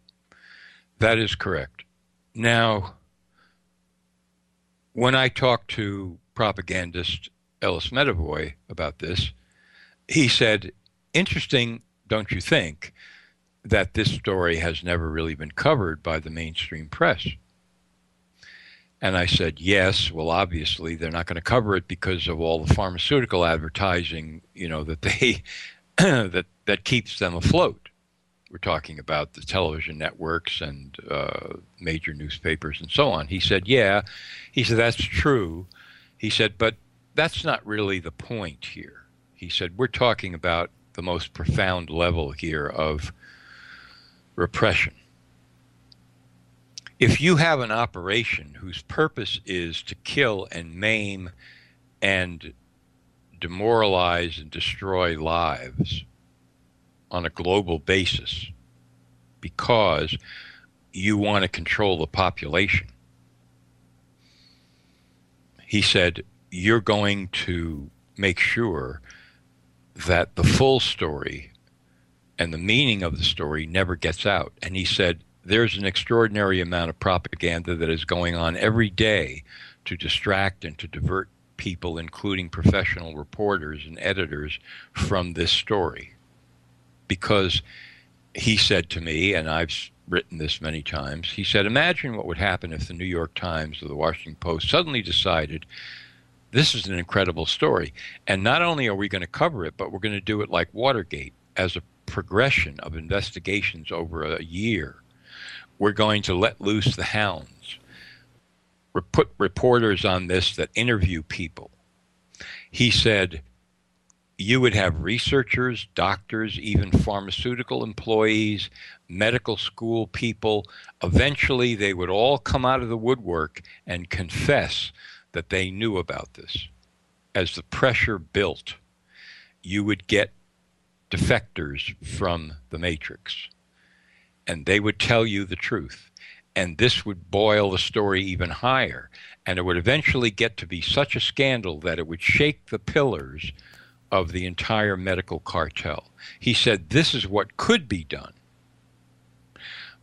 That is correct. Now, when I talked to propagandist Ellis Medavoy about this, he said, Interesting, don't you think, that this story has never really been covered by the mainstream press? And I said, yes. Well, obviously, they're not going to cover it because of all the pharmaceutical advertising, you know, that they <clears throat> that that keeps them afloat. We're talking about the television networks and uh, major newspapers and so on. He said, Yeah. He said, That's true. He said, But that's not really the point here. He said, We're talking about the most profound level here of repression. If you have an operation whose purpose is to kill and maim and demoralize and destroy lives, on a global basis because you want to control the population. He said, You're going to make sure that the full story and the meaning of the story never gets out. And he said, There's an extraordinary amount of propaganda that is going on every day to distract and to divert people, including professional reporters and editors, from this story because he said to me, and I've written this many times, he said, Imagine what would happen if the New York Times or the Washington Post suddenly decided this is an incredible story. And not only are we going to cover it, but we're going to do it like Watergate as a progression of investigations over a year we're going to let loose the hounds. Put reporters on this that interview people. He said, you would have researchers, doctors, even pharmaceutical employees, medical school people. Eventually, they would all come out of the woodwork and confess that they knew about this. As the pressure built, you would get defectors from the matrix, and they would tell you the truth. And this would boil the story even higher. And it would eventually get to be such a scandal that it would shake the pillars of the entire medical cartel. He said this is what could be done.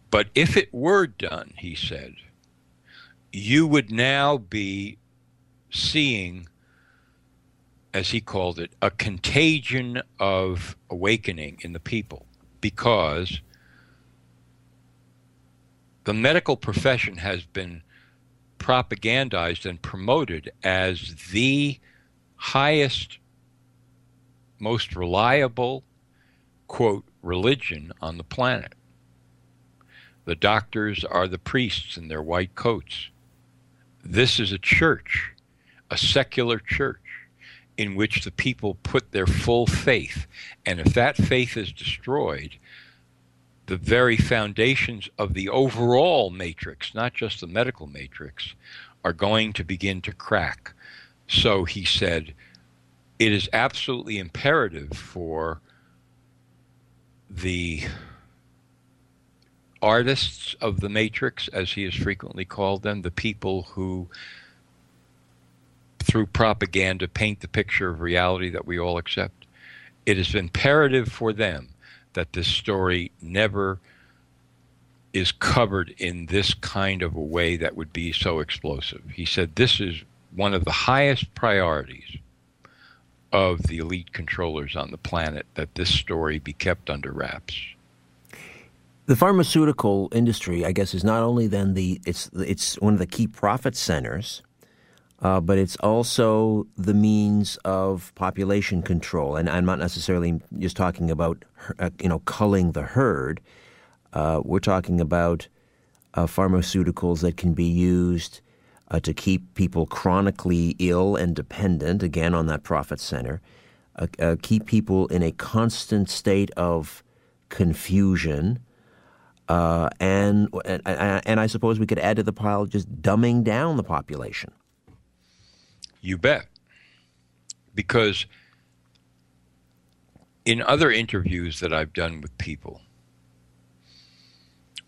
But if it were done, he said, you would now be seeing, as he called it, a contagion of awakening in the people because the medical profession has been propagandized and promoted as the highest, most reliable, quote, religion on the planet. The doctors are the priests in their white coats. This is a church, a secular church, in which the people put their full faith. And if that faith is destroyed, the very foundations of the overall matrix, not just the medical matrix, are going to begin to crack. So he said, it is absolutely imperative for the artists of the matrix, as he has frequently called them, the people who, through propaganda, paint the picture of reality that we all accept. It is imperative for them that this story never is covered in this kind of a way that would be so explosive. He said this is one of the highest priorities of the elite controllers on the planet that this story be kept under wraps. The pharmaceutical industry, I guess, is not only then the it's it's one of the key profit centers uh, but it's also the means of population control. And I'm not necessarily just talking about, uh, you know, culling the herd. Uh, we're talking about uh, pharmaceuticals that can be used uh, to keep people chronically ill and dependent, again, on that profit center, uh, keep people in a constant state of confusion. and, and and I suppose we could add to the pile just dumbing down the population. You bet. Because in other interviews that I've done with people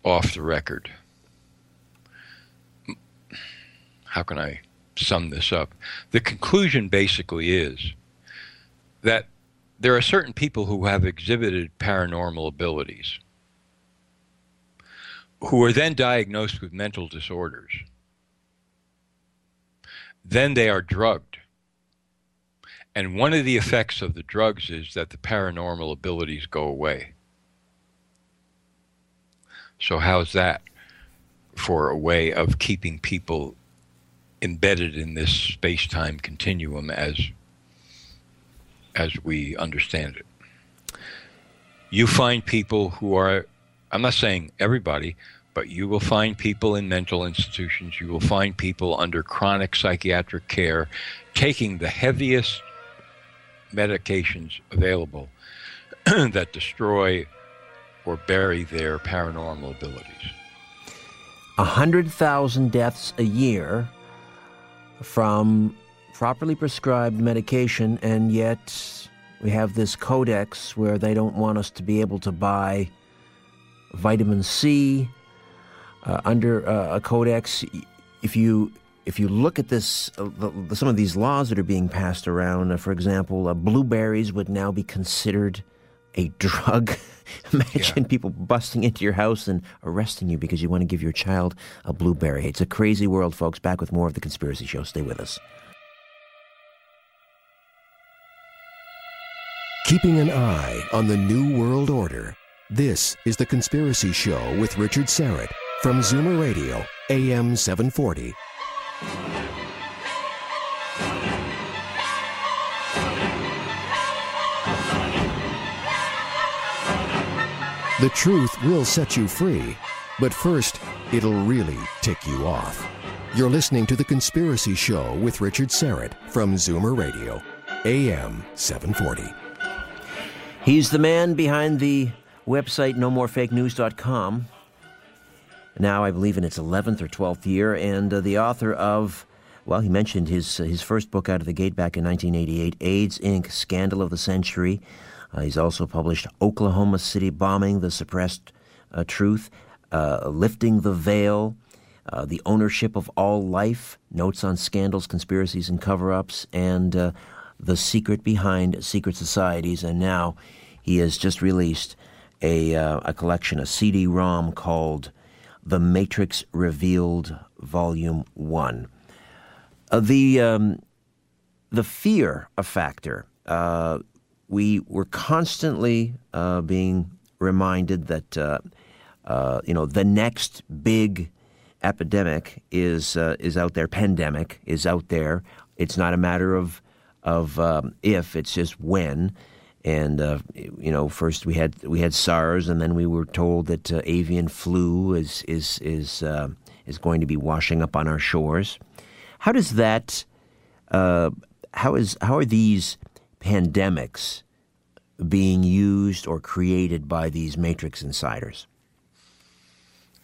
off the record, how can I sum this up? The conclusion basically is that there are certain people who have exhibited paranormal abilities who are then diagnosed with mental disorders then they are drugged. And one of the effects of the drugs is that the paranormal abilities go away. So, how's that for a way of keeping people embedded in this space time continuum as, as we understand it? You find people who are, I'm not saying everybody, but you will find people in mental institutions, you will find people under chronic psychiatric care taking the heaviest medications available <clears throat> that destroy or bury their paranormal abilities. A hundred thousand deaths a year from properly prescribed medication, and yet we have this codex where they don't want us to be able to buy vitamin C, uh, under uh, a codex, if you if you look at this, uh, the, the, some of these laws that are being passed around, uh, for example, uh, blueberries would now be considered a <laughs> drug. <laughs> Imagine yeah. people busting into your house and arresting you because you want to give your child a blueberry. It's a crazy world, folks. Back with more of the Conspiracy Show. Stay with us. Keeping an eye on the New World Order. This is The Conspiracy Show with Richard Syrett from Zoomer Radio, AM 740. The truth will set you free, But first, it'll really tick you off. You're listening to The Conspiracy Show with Richard Syrett from Zoomer Radio, AM 740. He's the man behind the website nomorefakenews.com. Now, I believe in its 11th or 12th year, and uh, the author of, well, he mentioned his, uh, his first book out of the gate back in 1988, AIDS Inc., Scandal of the Century. Uh, he's also published Oklahoma City Bombing, The Suppressed uh, Truth, uh, Lifting the Veil, uh, the ownership of all life, notes on scandals, conspiracies, and cover ups, and uh, the secret behind secret societies. And now he has just released a, uh, a collection, a CD ROM called The Matrix Revealed, Volume 1. Uh, the, um, the fear a factor. Uh, we were constantly uh, being reminded that, you know, the next big epidemic is uh, is out there. Pandemic is out there. It's not a matter of of um, if; it's just when. And uh, you know, first we had we had SARS, and then we were told that uh, avian flu is is is uh, is going to be washing up on our shores. How does that? Uh, how is how are these pandemics being used or created by these matrix insiders?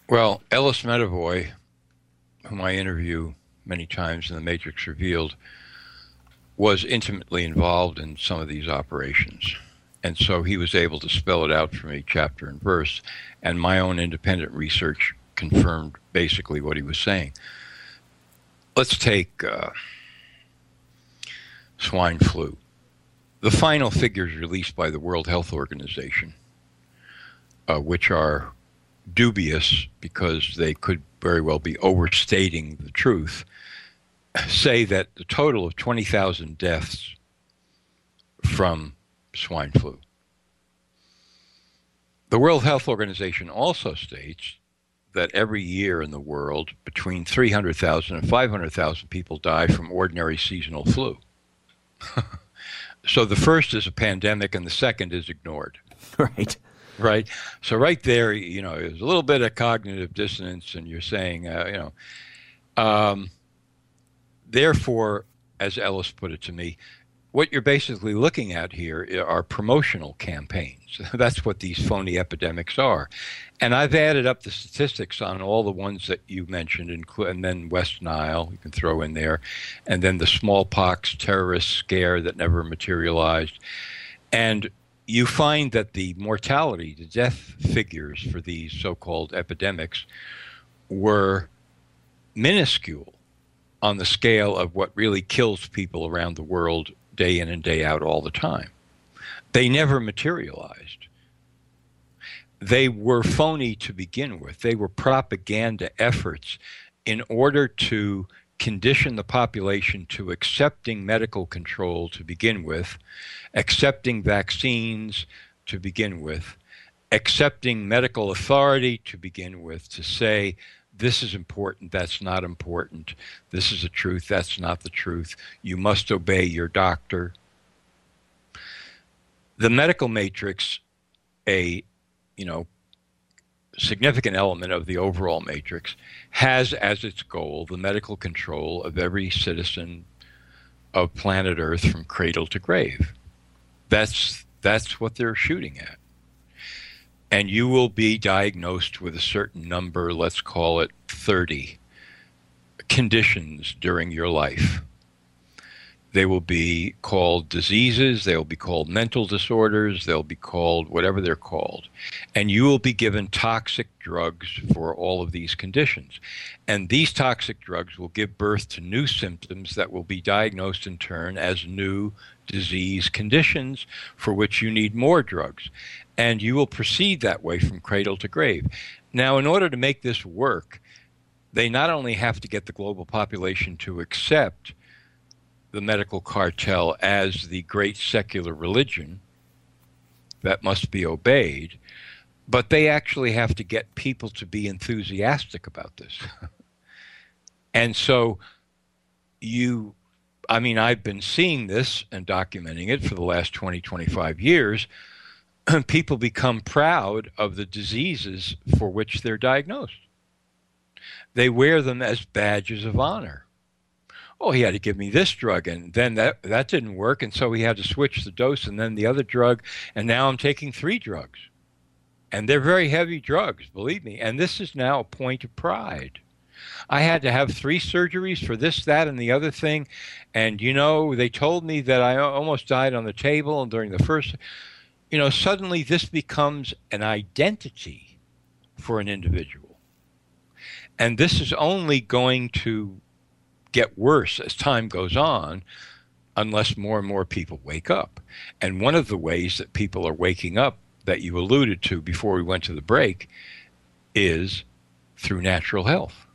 Well, Ellis Medavoy, whom I interview many times in The Matrix Revealed, was intimately involved in some of these operations. And so he was able to spell it out for me, chapter and verse. And my own independent research confirmed basically what he was saying. Let's take uh, swine flu. The final figures released by the World Health Organization, uh, which are dubious because they could very well be overstating the truth, say that the total of 20,000 deaths from swine flu. The World Health Organization also states that every year in the world, between 300,000 and 500,000 people die from ordinary seasonal flu. <laughs> so the first is a pandemic and the second is ignored. <laughs> Right right? So right there, you know, there's a little bit of cognitive dissonance, and you're saying, uh, you know, um, therefore, as Ellis put it to me, what you're basically looking at here are promotional campaigns. <laughs> That's what these phony epidemics are. And I've added up the statistics on all the ones that you mentioned, and then West Nile, you can throw in there, and then the smallpox terrorist scare that never materialized. And you find that the mortality, the death figures for these so called epidemics were minuscule on the scale of what really kills people around the world day in and day out all the time. They never materialized. They were phony to begin with. They were propaganda efforts in order to condition the population to accepting medical control to begin with, accepting vaccines to begin with, accepting medical authority to begin with, to say, this is important, that's not important, this is the truth, that's not the truth, you must obey your doctor. The medical matrix, a you know, significant element of the overall matrix, has as its goal the medical control of every citizen of planet Earth from cradle to grave. That's that's what they're shooting at. And you will be diagnosed with a certain number, let's call it 30 conditions during your life. They will be called diseases, they'll be called mental disorders, they'll be called whatever they're called. And you will be given toxic drugs for all of these conditions. And these toxic drugs will give birth to new symptoms that will be diagnosed in turn as new disease conditions for which you need more drugs. And you will proceed that way from cradle to grave. Now, in order to make this work, they not only have to get the global population to accept the medical cartel as the great secular religion that must be obeyed, but they actually have to get people to be enthusiastic about this. <laughs> and so you I mean, I've been seeing this and documenting it for the last 20, 25 years. <clears throat> people become proud of the diseases for which they're diagnosed. They wear them as badges of honor. Oh, he had to give me this drug, and then that that didn't work, and so he had to switch the dose, and then the other drug, and now I'm taking three drugs, and they're very heavy drugs, believe me. And this is now a point of pride. I had to have three surgeries for this, that, and the other thing. And, you know, they told me that I almost died on the table and during the first. You know, suddenly this becomes an identity for an individual. And this is only going to get worse as time goes on unless more and more people wake up. And one of the ways that people are waking up that you alluded to before we went to the break is through natural health.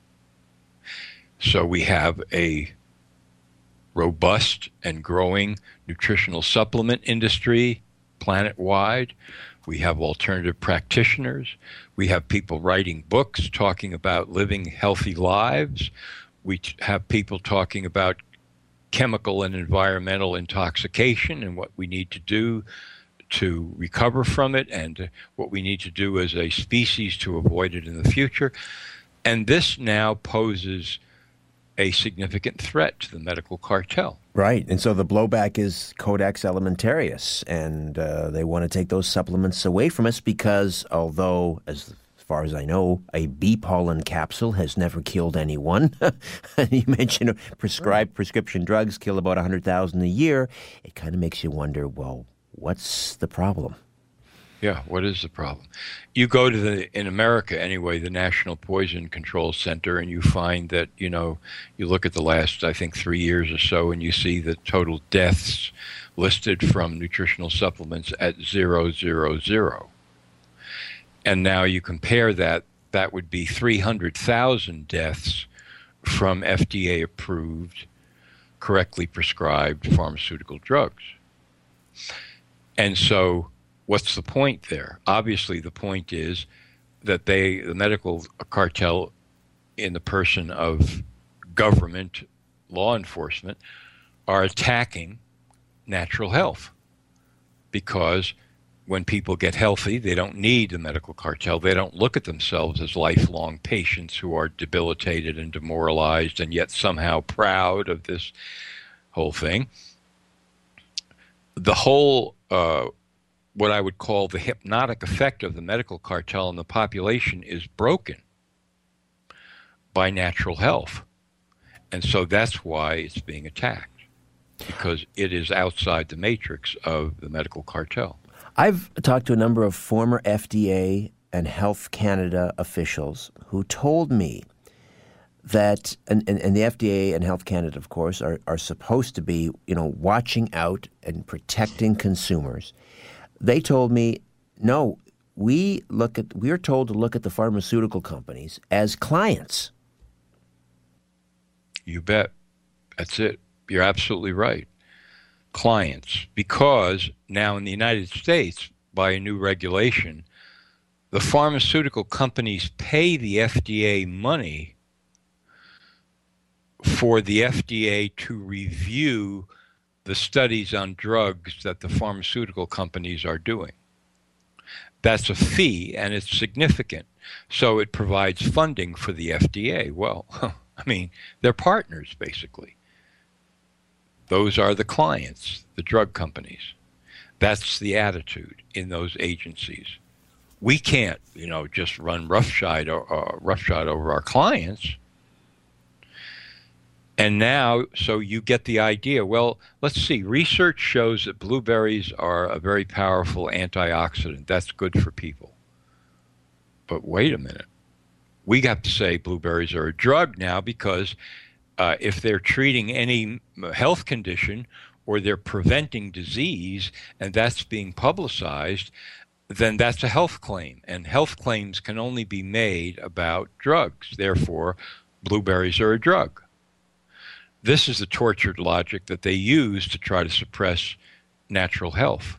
So we have a robust and growing nutritional supplement industry planet wide. We have alternative practitioners. We have people writing books talking about living healthy lives. We have people talking about chemical and environmental intoxication and what we need to do to recover from it and what we need to do as a species to avoid it in the future. And this now poses a significant threat to the medical cartel. Right. And so the blowback is Codex Alimentarius, and uh, they want to take those supplements away from us because, although, as far as I know, a bee pollen capsule has never killed anyone. <laughs> you mentioned prescribed prescription drugs kill about 100,000 a year. It kind of makes you wonder well, what's the problem? Yeah, what is the problem? You go to the in America anyway, the National Poison Control Center, and you find that you know you look at the last I think three years or so, and you see the total deaths listed from nutritional supplements at zero zero zero. And now you compare that, that would be 300,000 deaths from FDA approved, correctly prescribed pharmaceutical drugs. And so what's the point there? Obviously, the point is that they, the medical cartel, in the person of government, law enforcement, are attacking natural health because when people get healthy, they don't need the medical cartel. They don't look at themselves as lifelong patients who are debilitated and demoralized and yet somehow proud of this whole thing. The whole uh, what I would call the hypnotic effect of the medical cartel in the population is broken by natural health. And so that's why it's being attacked, because it is outside the matrix of the medical cartel. I've talked to a number of former FDA and Health Canada officials who told me that, and, and, and, the FDA and Health Canada, of course, are, are supposed to be, you know, watching out and protecting consumers. They told me, no, we look at we are told to look at the pharmaceutical companies as clients. You bet. That's it. You're absolutely right. Clients, because now in the United States, by a new regulation, the pharmaceutical companies pay the FDA money for the FDA to review the studies on drugs that the pharmaceutical companies are doing. That's a fee and it's significant. So it provides funding for the FDA. Well, <laughs> I mean, they're partners basically. Those are the clients, the drug companies. That's the attitude in those agencies. We can't, you know, just run roughshod, or, uh, roughshod over our clients. And now, so you get the idea. Well, let's see. Research shows that blueberries are a very powerful antioxidant. That's good for people. But wait a minute. We got to say blueberries are a drug now because uh, if they're treating any health condition or they're preventing disease and that's being publicized, then that's a health claim. And health claims can only be made about drugs. Therefore, blueberries are a drug. This is the tortured logic that they use to try to suppress natural health.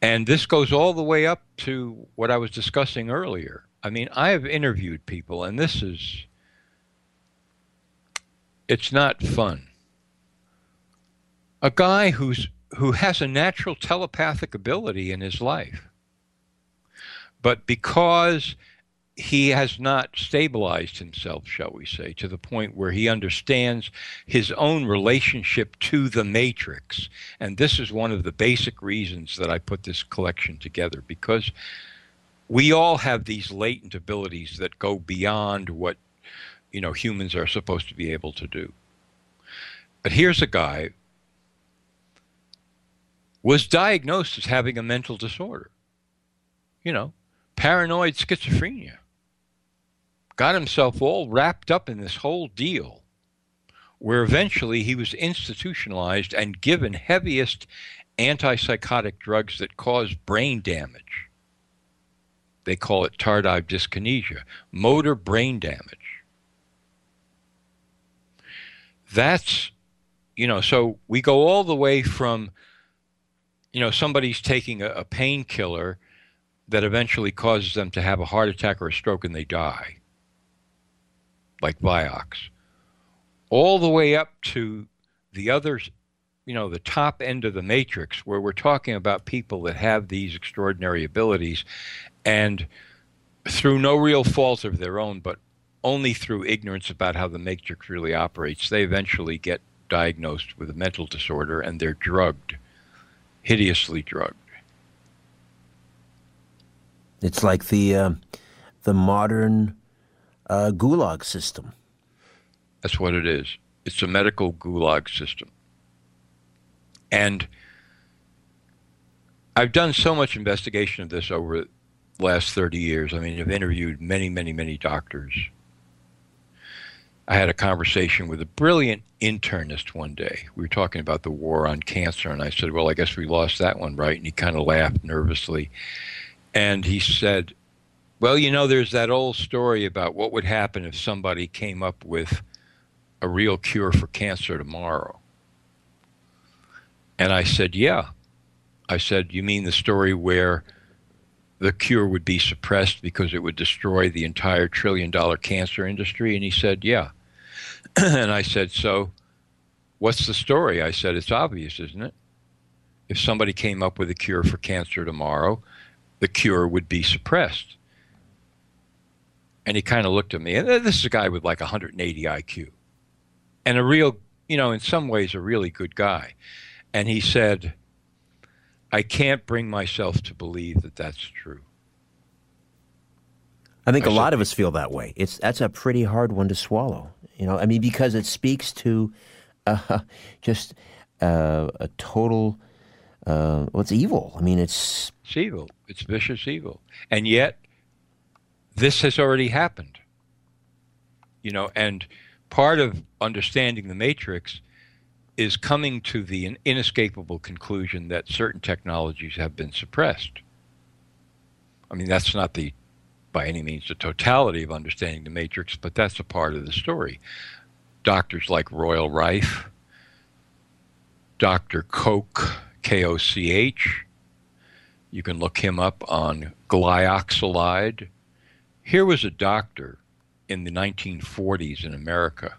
And this goes all the way up to what I was discussing earlier. I mean, I have interviewed people, and this is, it's not fun. A guy who's who has a natural telepathic ability in his life. But because he has not stabilized himself, shall we say, to the point where he understands his own relationship to the matrix. And this is one of the basic reasons that I put this collection together because we all have these latent abilities that go beyond what you know humans are supposed to be able to do. But here's a guy was diagnosed as having a mental disorder. You know, paranoid schizophrenia. Got himself all wrapped up in this whole deal, where eventually he was institutionalized and given heaviest antipsychotic drugs that cause brain damage. They call it tardive dyskinesia, motor brain damage. That's, you know, so we go all the way from, you know, somebody's taking a, a painkiller that eventually causes them to have a heart attack or a stroke and they die, like Vioxx, all the way up to the others, you know, the top end of the matrix, where we're talking about people that have these extraordinary abilities and through no real fault of their own, but only through ignorance about how the matrix really operates, they eventually get diagnosed with a mental disorder and they're drugged, hideously drugged. It's like the uh, the modern uh, gulag system. That's what it is. It's a medical gulag system. And I've done so much investigation of this over the last 30 years. I mean, I've interviewed many, many, many doctors. I had a conversation with a brilliant internist one day. We were talking about the war on cancer, and I said, Well, I guess we lost that one, right? And he kind of laughed nervously. And he said, Well, you know, there's that old story about what would happen if somebody came up with a real cure for cancer tomorrow. And I said, Yeah. I said, You mean the story where the cure would be suppressed because it would destroy the entire trillion dollar cancer industry? And he said, Yeah. <clears throat> and I said, So what's the story? I said, It's obvious, isn't it? If somebody came up with a cure for cancer tomorrow, the cure would be suppressed. And he kind of looked at me, and this is a guy with like 180 IQ, and a real, you know, in some ways, a really good guy. And he said, I can't bring myself to believe that that's true. I think I a lot of us feel that way. It's that's a pretty hard one to swallow. You know, I mean, because it speaks to uh, <laughs> just uh, a total. Uh, well, it's evil. I mean, it's it's evil. It's vicious evil. And yet, this has already happened. You know, and part of understanding the matrix is coming to the inescapable conclusion that certain technologies have been suppressed. I mean, that's not the by any means the totality of understanding the matrix, but that's a part of the story. Doctors like Royal Rife, Dr. Koch, K O C H, you can look him up on glyoxylide. Here was a doctor in the 1940s in America,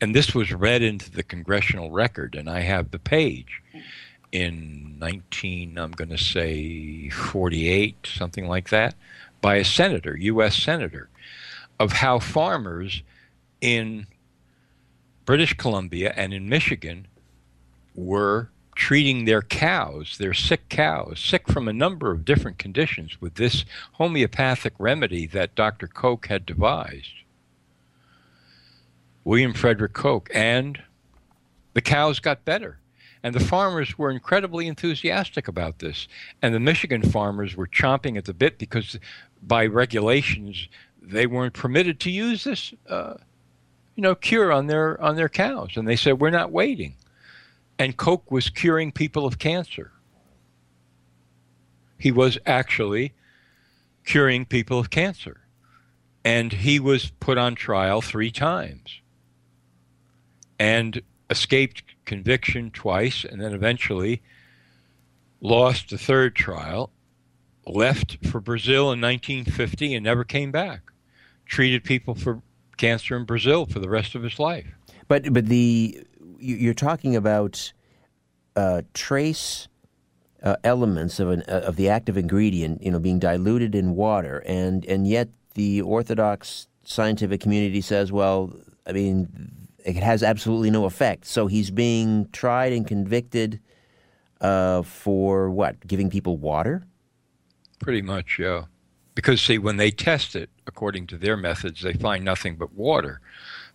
and this was read into the congressional record, and I have the page in 19, I'm going to say 48, something like that, by a senator, U.S. senator, of how farmers in British Columbia and in Michigan were treating their cows, their sick cows, sick from a number of different conditions, with this homeopathic remedy that Dr. Koch had devised. William Frederick Koch, and the cows got better. And the farmers were incredibly enthusiastic about this. And the Michigan farmers were chomping at the bit because, by regulations, they weren't permitted to use this, uh, you know, cure on their on their cows. And they said, "We're not waiting." and Koch was curing people of cancer. He was actually curing people of cancer. And he was put on trial three times and escaped conviction twice, and then eventually lost the third trial, left for Brazil in 1950, and never came back. Treated people for cancer in Brazil for the rest of his life. But but the you're talking about uh, trace uh, elements of an uh, of the active ingredient, you know, being diluted in water, and and yet the orthodox scientific community says, well, I mean, it has absolutely no effect. So he's being tried and convicted uh, for what? Giving people water? Pretty much, yeah. Because see, when they test it according to their methods, they find nothing but water,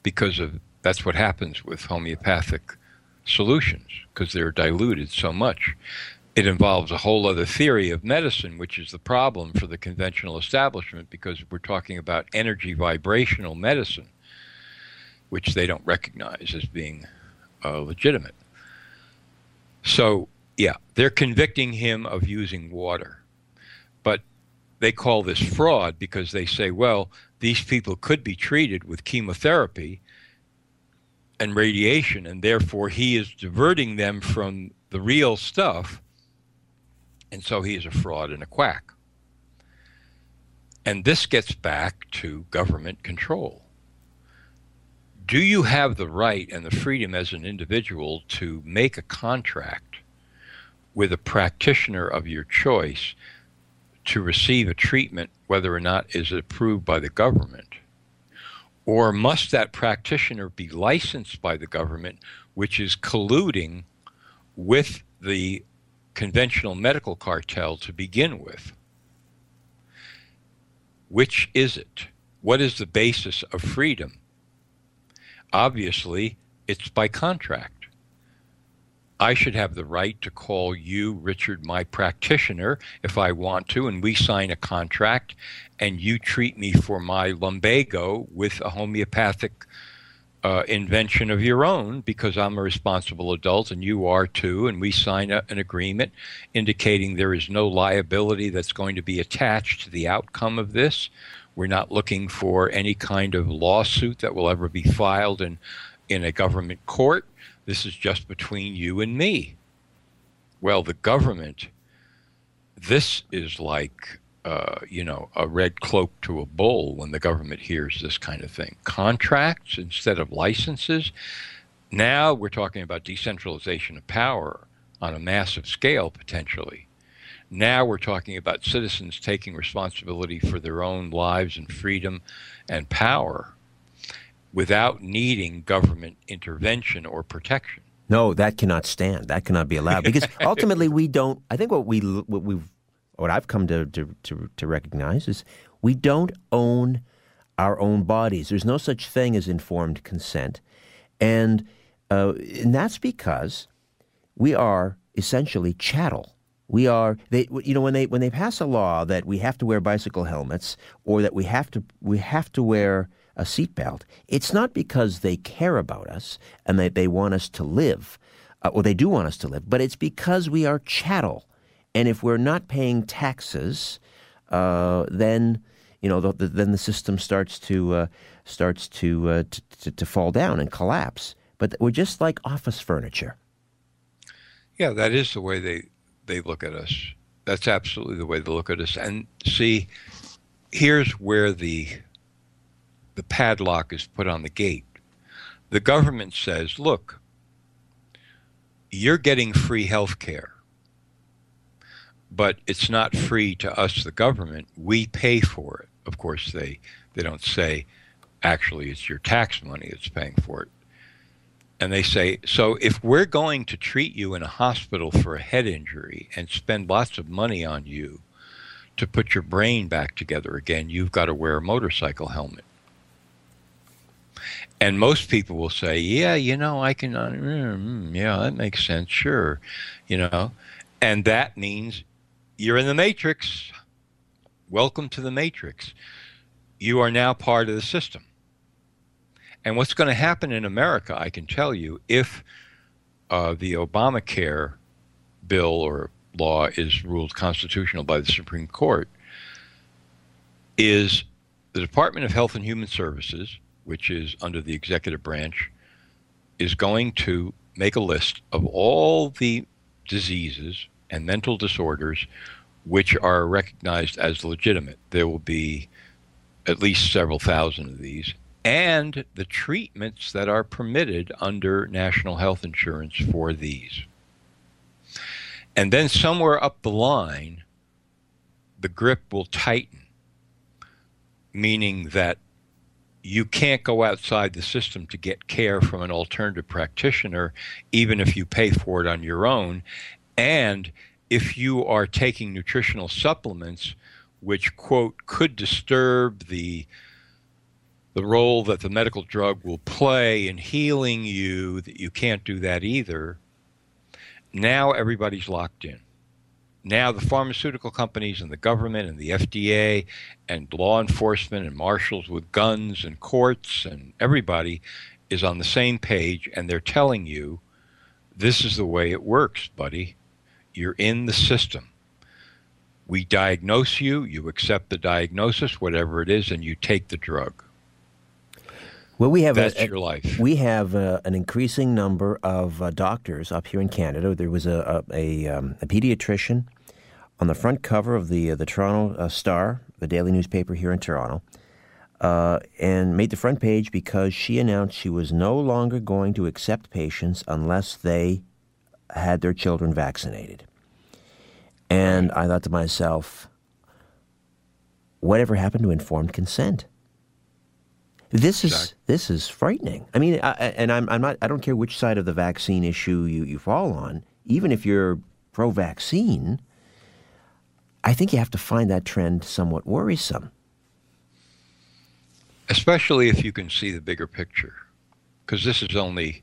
because of that's what happens with homeopathic solutions because they're diluted so much. It involves a whole other theory of medicine, which is the problem for the conventional establishment because we're talking about energy vibrational medicine, which they don't recognize as being uh, legitimate. So, yeah, they're convicting him of using water. But they call this fraud because they say, well, these people could be treated with chemotherapy and radiation, and therefore he is diverting them from the real stuff and so he is a fraud and a quack. And this gets back to government control. Do you have the right and the freedom as an individual to make a contract with a practitioner of your choice to receive a treatment, whether or not is approved by the government? Or must that practitioner be licensed by the government, which is colluding with the conventional medical cartel to begin with. Which is it? What is the basis of freedom? Obviously, it's by contract. I should have the right to call you, Richard, my practitioner, if I want to, and we sign a contract, and you treat me for my lumbago with a homeopathic uh, invention of your own because I'm a responsible adult and you are too, and we sign a, an agreement indicating there is no liability that's going to be attached to the outcome of this. We're not looking for any kind of lawsuit that will ever be filed in, in a government court. This is just between you and me. Well, the government, this is like uh, you know, a red cloak to a bull when the government hears this kind of thing. Contracts instead of licenses. Now we're talking about decentralization of power on a massive scale, potentially. Now we're talking about citizens taking responsibility for their own lives and freedom and power without needing government intervention or protection. No, that cannot stand. That cannot be allowed because <laughs> ultimately we don't. I think what we what we've what I've come to, to, to, to recognize is we don't own our own bodies. There's no such thing as informed consent. And, uh, and that's because we are essentially chattel. We are they you know when they when they pass a law that we have to wear bicycle helmets or that we have to we have to wear a seatbelt, it's not because they care about us and that they want us to live, uh, or they do want us to live, but it's because we are chattel. And if we're not paying taxes, uh, then you know the, the, then the system starts to uh, starts to, uh, to to fall down and collapse. But we're just like office furniture. Yeah, that is the way they they look at us. That's absolutely the way they look at us. And see, here's where the the padlock is put on the gate. The government says, "Look, you're getting free health care but it's not free to us, the government. We pay for it. Of course, they they don't say actually it's your tax money that's paying for it. And they say, so if we're going to treat you in a hospital for a head injury and spend lots of money on you to put your brain back together again, you've got to wear a motorcycle helmet. And most people will say, yeah, you know, I can, uh, mm, yeah, that makes sense, sure, you know. And that means you're in the matrix. Welcome to the matrix. You are now part of the system. And what's going to happen in America, I can tell you, if uh, the Obamacare bill or law is ruled constitutional by the Supreme Court, is the Department of Health and Human Services, which is under the executive branch, is going to make a list of all the diseases and mental disorders which are recognized as legitimate. There will be at least several thousand of these, and the treatments that are permitted under national health insurance for these. And then somewhere up the line, the grip will tighten, meaning that you can't go outside the system to get care from an alternative practitioner, even if you pay for it on your own. And if you are taking nutritional supplements, which, quote, could disturb the the role that the medical drug will play in healing you, that you can't do that either. Now everybody's locked in. Now the pharmaceutical companies and the government and the FDA and law enforcement and marshals with guns and courts and everybody is on the same page and they're telling you this is the way it works, buddy. You're in the system. We diagnose you, you accept the diagnosis, whatever it is, and you take the drug. Well, we have That's a, a- your life. We have uh, an increasing number of uh, doctors up here in Canada. There was a a, a, um, a pediatrician on the front cover of the uh, the Toronto uh, Star, the daily newspaper here in Toronto, uh, and made the front page because she announced she was no longer going to accept patients unless they had their children vaccinated. And I thought to myself, whatever happened to informed consent? This is this is frightening. I mean, I- and I'm I'm not. I don't care which side of the vaccine issue you, you fall on. Even if you're pro-vaccine, I think you have to find that trend somewhat worrisome. especially if you can see the bigger picture, because this is only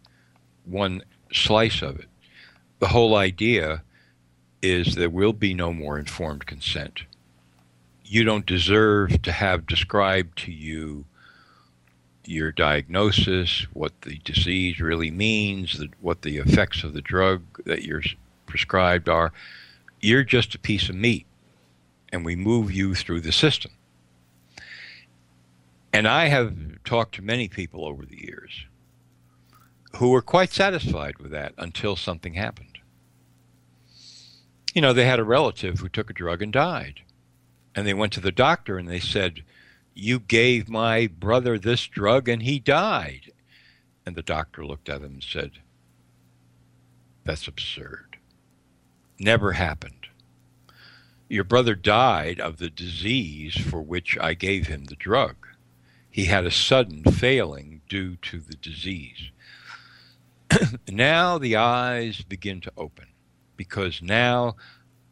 one slice of it. The whole idea is there will be no more informed consent. You don't deserve to have described to you your diagnosis, what the disease really means, the, what the effects of the drug that you're prescribed are. You're just a piece of meat, and we move you through the system. And I have talked to many people over the years who were quite satisfied with that until something happened. You know, they had a relative who took a drug and died. And they went to the doctor and they said, You gave my brother this drug and he died. And the doctor looked at him and said, That's absurd. Never happened. Your brother died of the disease for which I gave him the drug he had a sudden failing due to the disease. <clears throat> now the eyes begin to open because now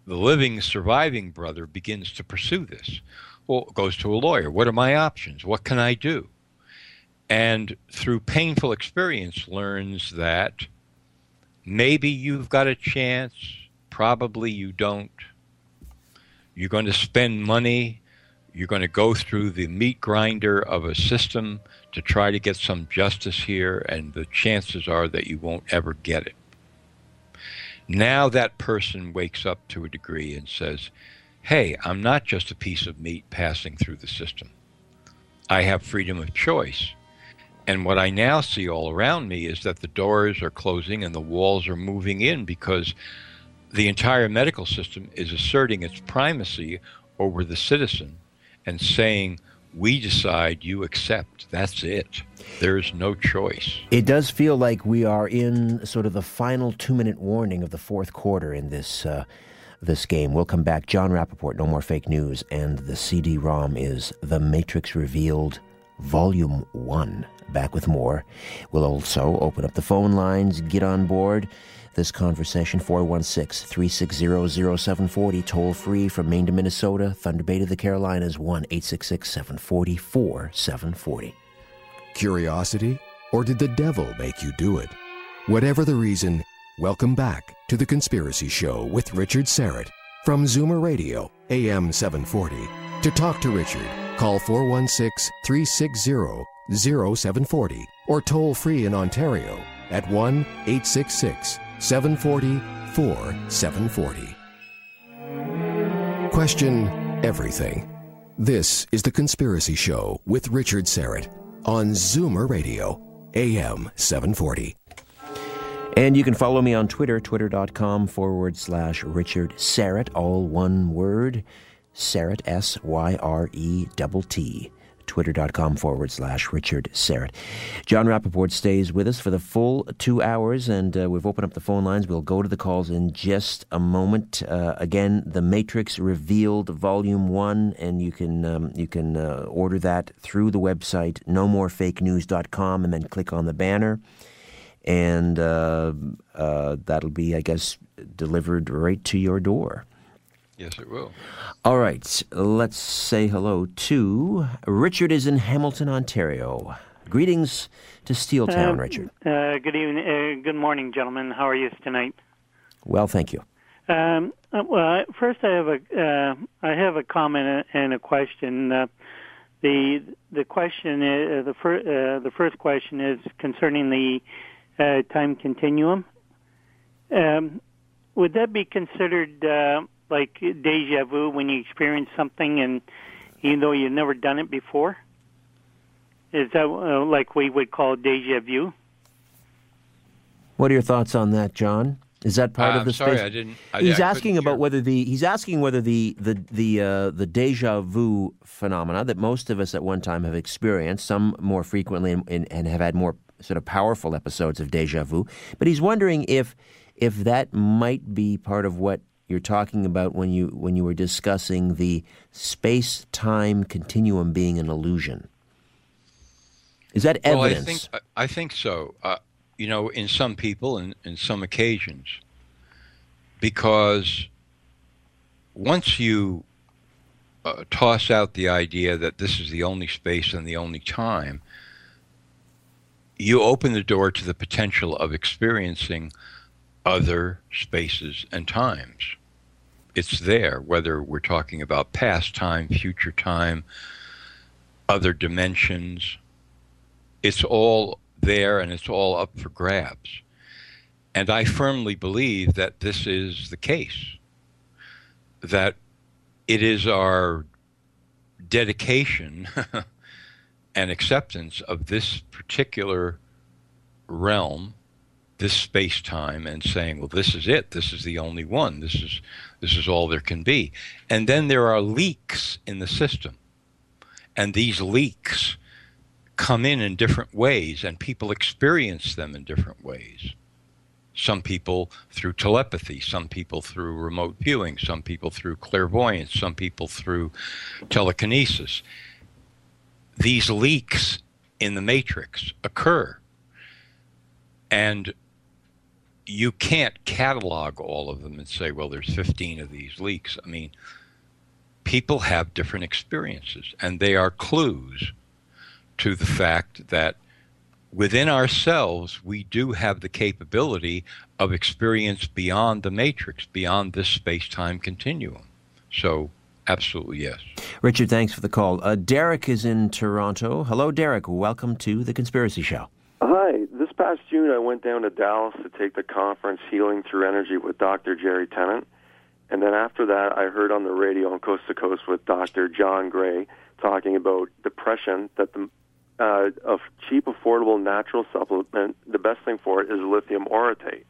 the living, surviving brother begins to pursue this. Well, goes to a lawyer. What are my options? What can I do? And through painful experience, learns that maybe you've got a chance, probably you don't. You're going to spend money you're going to go through the meat grinder of a system to try to get some justice here, and the chances are that you won't ever get it. Now that person wakes up to a degree and says, Hey, I'm not just a piece of meat passing through the system. I have freedom of choice. And what I now see all around me is that the doors are closing and the walls are moving in because the entire medical system is asserting its primacy over the citizen and saying, we decide, you accept. That's it. There's no choice. It does feel like we are in sort of the final two-minute warning of the fourth quarter in this uh, this game. We'll come back. Jon Rappoport, No More Fake News, and the CD-ROM is The Matrix Revealed, Volume 1. Back with more. We'll also open up the phone lines, get on board this conversation 416 360 0740 toll free from Maine to Minnesota Thunder Bay to the Carolinas 1 866 740 4740 Curiosity? Or did the devil make you do it? Whatever the reason, welcome back to The Conspiracy Show with Richard Syrett from Zoomer Radio, AM 740. To talk to Richard, call 416 360 0740 or toll free in Ontario at 1 866 740 4740. Question everything. This is The Conspiracy Show with Richard Syrett on Zoomer Radio, AM 740. And you can follow me on Twitter, twitter.com forward slash Richard Syrett, all one word. Syrett, S Y R E T T. twitter.com forward slash Richard Syrett. Jon Rappoport stays with us for the full two hours, and uh, we've opened up the phone lines. We'll go to the calls in just a moment. Uh, again, The Matrix Revealed Volume 1, and you can, um, you can uh, order that through the website, nomorefakenews.com, and then click on the banner. And uh, uh, that'll be, I guess, delivered right to your door. Yes, it will. All right, let's say hello to Richard. Is in Hamilton, Ontario. Greetings to Steeltown, Um, Richard. Uh, good evening. Uh, good morning, gentlemen. How are you tonight? Well, thank you. Um, uh, well, first, I have a uh, I have a comment and a question. Uh, the the question is, uh, the fir- uh, the first question is concerning the uh, time continuum. Um, would that be considered uh, like deja vu when you experience something and even though you've never done it before? Is that uh, like we would call deja vu? What are your thoughts on that, Jon? Is that part Uh, of the I'm sorry, space? I didn't- I- he's I asking about hear. whether the he's asking whether the the the uh, the deja vu phenomena that most of us at one time have experienced, some more frequently and, and, and have had more sort of powerful episodes of deja vu. But he's wondering if if that might be part of what you're talking about when you when you were discussing the space time continuum being an illusion. Is that Well, I evidence? think I- think so. Uh, you know, in some people and in some occasions, because once you uh, toss out the idea that this is the only space and the only time, you open the door to the potential of experiencing other spaces and times. It's there, whether we're talking about past time, future time, other dimensions. It's all there and it's all up for grabs. And I firmly believe that this is the case. That it is our dedication <laughs> and acceptance of this particular realm, this space time, and saying, well, this is it. This is the only one. This is, this is all there can be. And then there are leaks in the system. And these leaks come in in different ways, and people experience them in different ways. Some people through telepathy, some people through remote viewing, some people through clairvoyance, some people through telekinesis. These leaks in the matrix occur. And you can't catalog all of them and say, well, there's 15 of these leaks. I mean, people have different experiences, and they are clues to the fact that within ourselves, we do have the capability of experience beyond the matrix, beyond this space time continuum. So, absolutely yes. Richard, thanks for the call. Uh, Derek is in Toronto. Hello, Derek. Welcome to the Conspiracy Show. Hi. This past June, I went down to Dallas to take the conference Healing Through Energy with Dr. Jerry Tennant. And then after that, I heard on the radio on Coast to Coast with Dr. John Gray talking about depression, that the uh, a cheap, affordable natural supplement, the best thing for it is lithium orotate.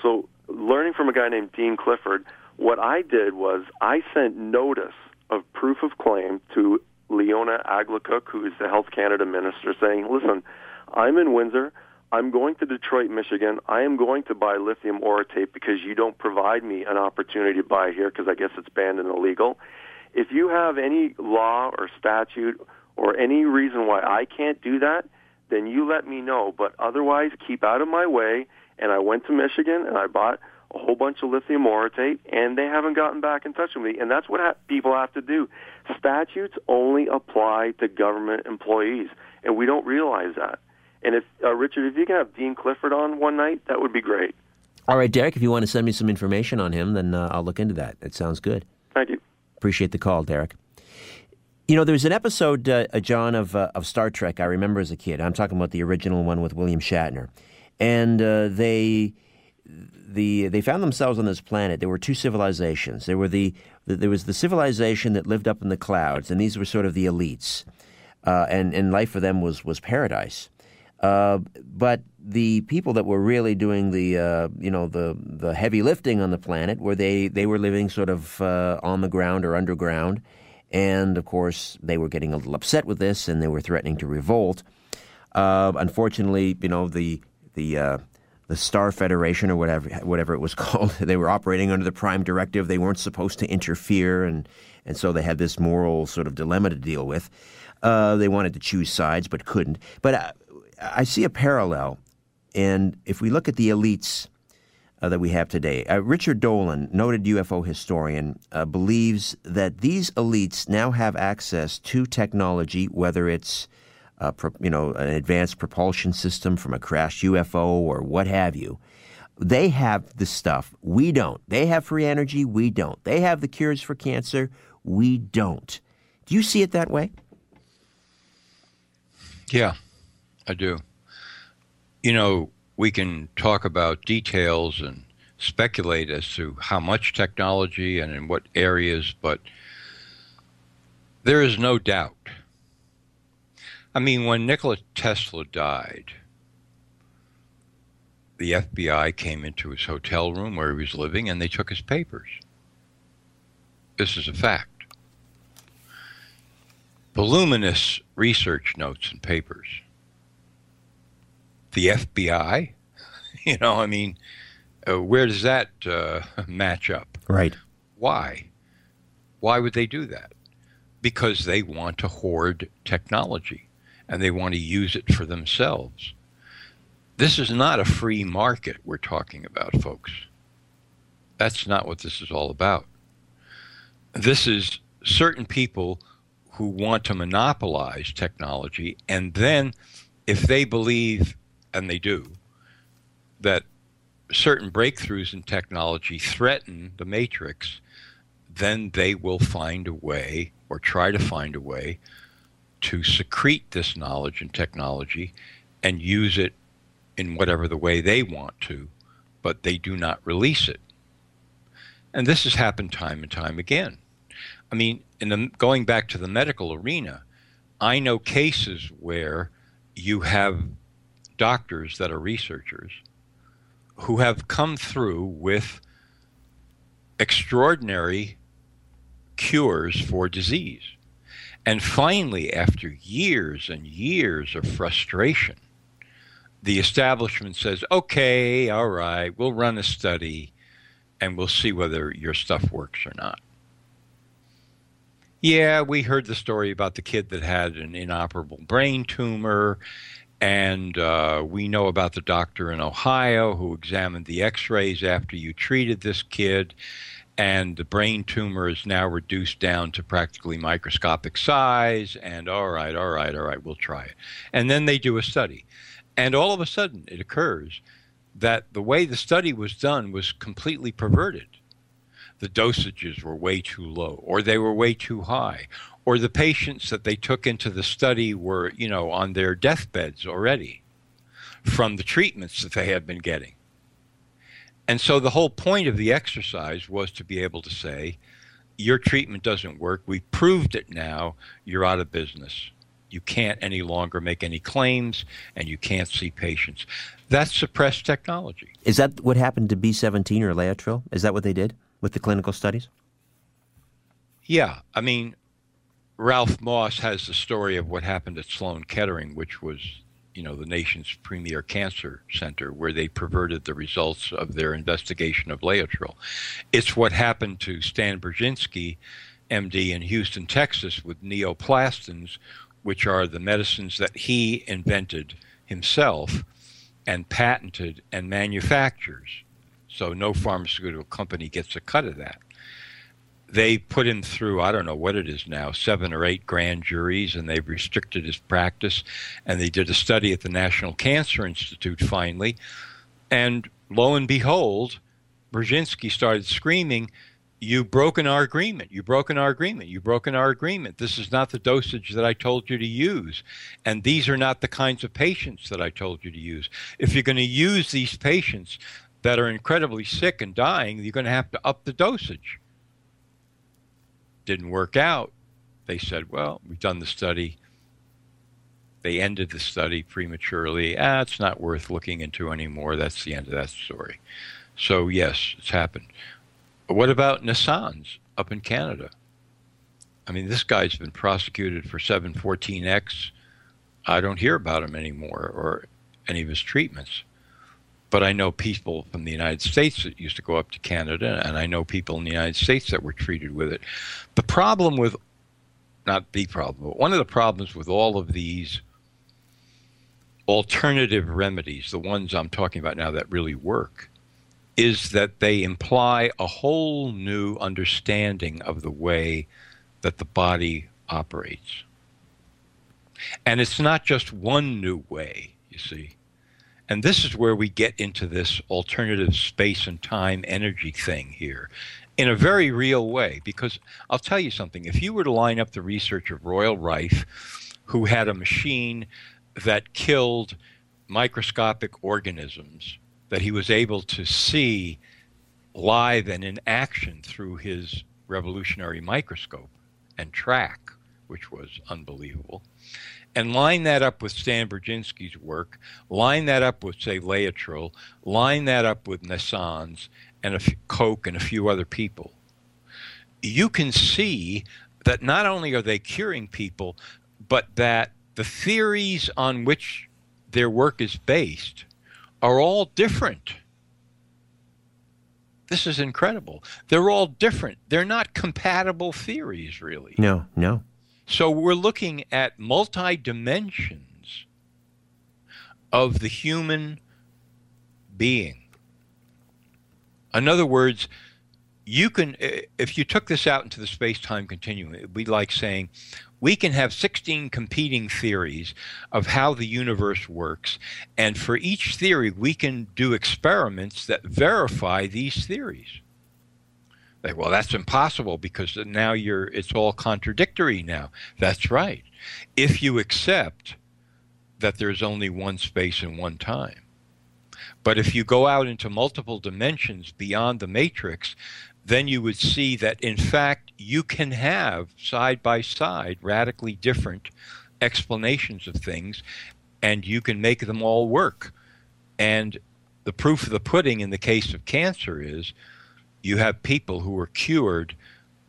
So, learning from a guy named Dean Clifford, what I did was I sent notice of proof of claim to Leona Aglukkaq, who is the Health Canada minister, saying, listen, I'm in Windsor. I'm going to Detroit, Michigan. I am going to buy lithium orotate because you don't provide me an opportunity to buy here because I guess it's banned and illegal. If you have any law or statute or any reason why I can't do that, then you let me know. But otherwise, keep out of my way. And I went to Michigan and I bought a whole bunch of lithium orotate, and they haven't gotten back in touch with me. And that's what ha- people have to do. Statutes only apply to government employees, and we don't realize that. And if uh, Richard, if you can have Dean Clifford on one night, that would be great. All right, Derek, if you want to send me some information on him, then uh, I'll look into that. It sounds good. Thank you. Appreciate the call, Derek. You know, there's an episode, uh, uh, Jon, of, uh, of Star Trek I remember as a kid. I'm talking about the original one with William Shatner. And uh, they the they found themselves on this planet. There were two civilizations. There were the, the there was the civilization that lived up in the clouds, and these were sort of the elites, uh, and and life for them was was paradise. Uh, but the people that were really doing the uh, you know the the heavy lifting on the planet, where they they were living sort of uh, on the ground or underground, And of course, they were getting a little upset with this, and they were threatening to revolt. Uh, unfortunately, you know the the uh, the Star Federation or whatever whatever it was <laughs> called, they were operating under the Prime Directive. They weren't supposed to interfere, and and so they had this moral sort of dilemma to deal with. Uh, they wanted to choose sides but couldn't. But uh, I see a parallel, and if we look at the elites uh, that we have today. Uh, Richard Dolan, noted UFO historian, uh, believes that these elites now have access to technology, whether it's uh, you know an advanced propulsion system from a crashed UFO or what have you. They have the stuff we don't. They have free energy, we don't. They have the cures for cancer, we don't. Do you see it that way? Yeah, I do. You know, we can talk about details and speculate as to how much technology and in what areas, but there is no doubt. I mean, when Nikola Tesla died, the FBI came into his hotel room where he was living and they took his papers. This is a fact. Voluminous research notes and papers the FBI. <laughs> You know, I mean, uh, where does that uh, <laughs> match up? Right. Why? Why would they do that? Because they want to hoard technology and they want to use it for themselves. This is not a free market we're talking about, folks. That's not what this is all about. This is certain people who want to monopolize technology, and then if they believe and they do, that certain breakthroughs in technology threaten the matrix, then they will find a way or try to find a way to secrete this knowledge and technology and use it in whatever the way they want to, but they do not release it. And this has happened time and time again. I mean, in the, going back to the medical arena, I know cases where you have doctors that are researchers who have come through with extraordinary cures for disease. And finally, after years and years of frustration, the establishment says, okay, all right, we'll run a study and we'll see whether your stuff works or not. Yeah, we heard the story about the kid that had an inoperable brain tumor and uh, we know about the doctor in Ohio who examined the x rays after you treated this kid. And the brain tumor is now reduced down to practically microscopic size. And all right, all right, all right, we'll try it. And then they do a study. And all of a sudden, it occurs that the way the study was done was completely perverted. The dosages were way too low, or they were way too high, or the patients that they took into the study were, you know, on their deathbeds already from the treatments that they had been getting. And so the whole point of the exercise was to be able to say, your treatment doesn't work. We proved it now. You're out of business. You can't any longer make any claims and you can't see patients. That's suppressed technology. Is that what happened to B17 or Laetrile? Is that what they did with the clinical studies? Yeah. I mean, Ralph Moss has the story of what happened at Sloan Kettering, which was, you know, the nation's premier cancer center, where they perverted the results of their investigation of Laetrile. It's what happened to Stan Burzynski, MD, in Houston, Texas, with neoplastins, which are the medicines that he invented himself and patented and manufactures. So no pharmaceutical company gets a cut of that they put him through I don't know what it is now seven or eight grand juries and they've restricted his practice and they did a study at the National Cancer Institute finally and lo and behold Burzynski started screaming you've broken our agreement you've broken our agreement you've broken our agreement. This is not the dosage that I told you to use and these are not the kinds of patients that I told you to use. If you're going to use these patients that are incredibly sick and dying you're going to have to up the dosage didn't work out, they said, well, we've done the study. They ended the study prematurely. Ah, it's not worth looking into anymore. That's the end of that story. So, yes, it's happened. What about Naessens up in Canada? I mean, this guy's been prosecuted for 714X. I don't hear about him anymore or any of his treatments. But I know people from the United States that used to go up to Canada, and I know people in the United States that were treated with it. The problem with, not the problem, but one of the problems with all of these alternative remedies, the ones I'm talking about now that really work, is that they imply a whole new understanding of the way that the body operates. And it's not just one new way, you see. And this is where we get into this alternative space and time energy thing here in a very real way. Because I'll tell you something if you were to line up the research of Royal Rife, who had a machine that killed microscopic organisms that he was able to see live and in action through his revolutionary microscope and track, which was unbelievable. And line that up with Stan Burzynski's work, line that up with, say, Laetrile, line that up with Naessens and a Koch and a few other people. You can see that not only are they curing people, but that the theories on which their work is based are all different. This is incredible. They're all different. They're not compatible theories, really. No, no. So we're looking at multi dimensions of the human being. In other words, you can, if you took this out into the space time continuum, it would be like saying, we can have 16 competing theories of how the universe works. And for each theory, we can do experiments that verify these theories. Like, well, that's impossible because now you're it's all contradictory now. That's right. If you accept that there's only one space and one time. But if you go out into multiple dimensions beyond the matrix, then you would see that in fact you can have side by side radically different explanations of things and you can make them all work. And the proof of the pudding in the case of cancer is you have people who are cured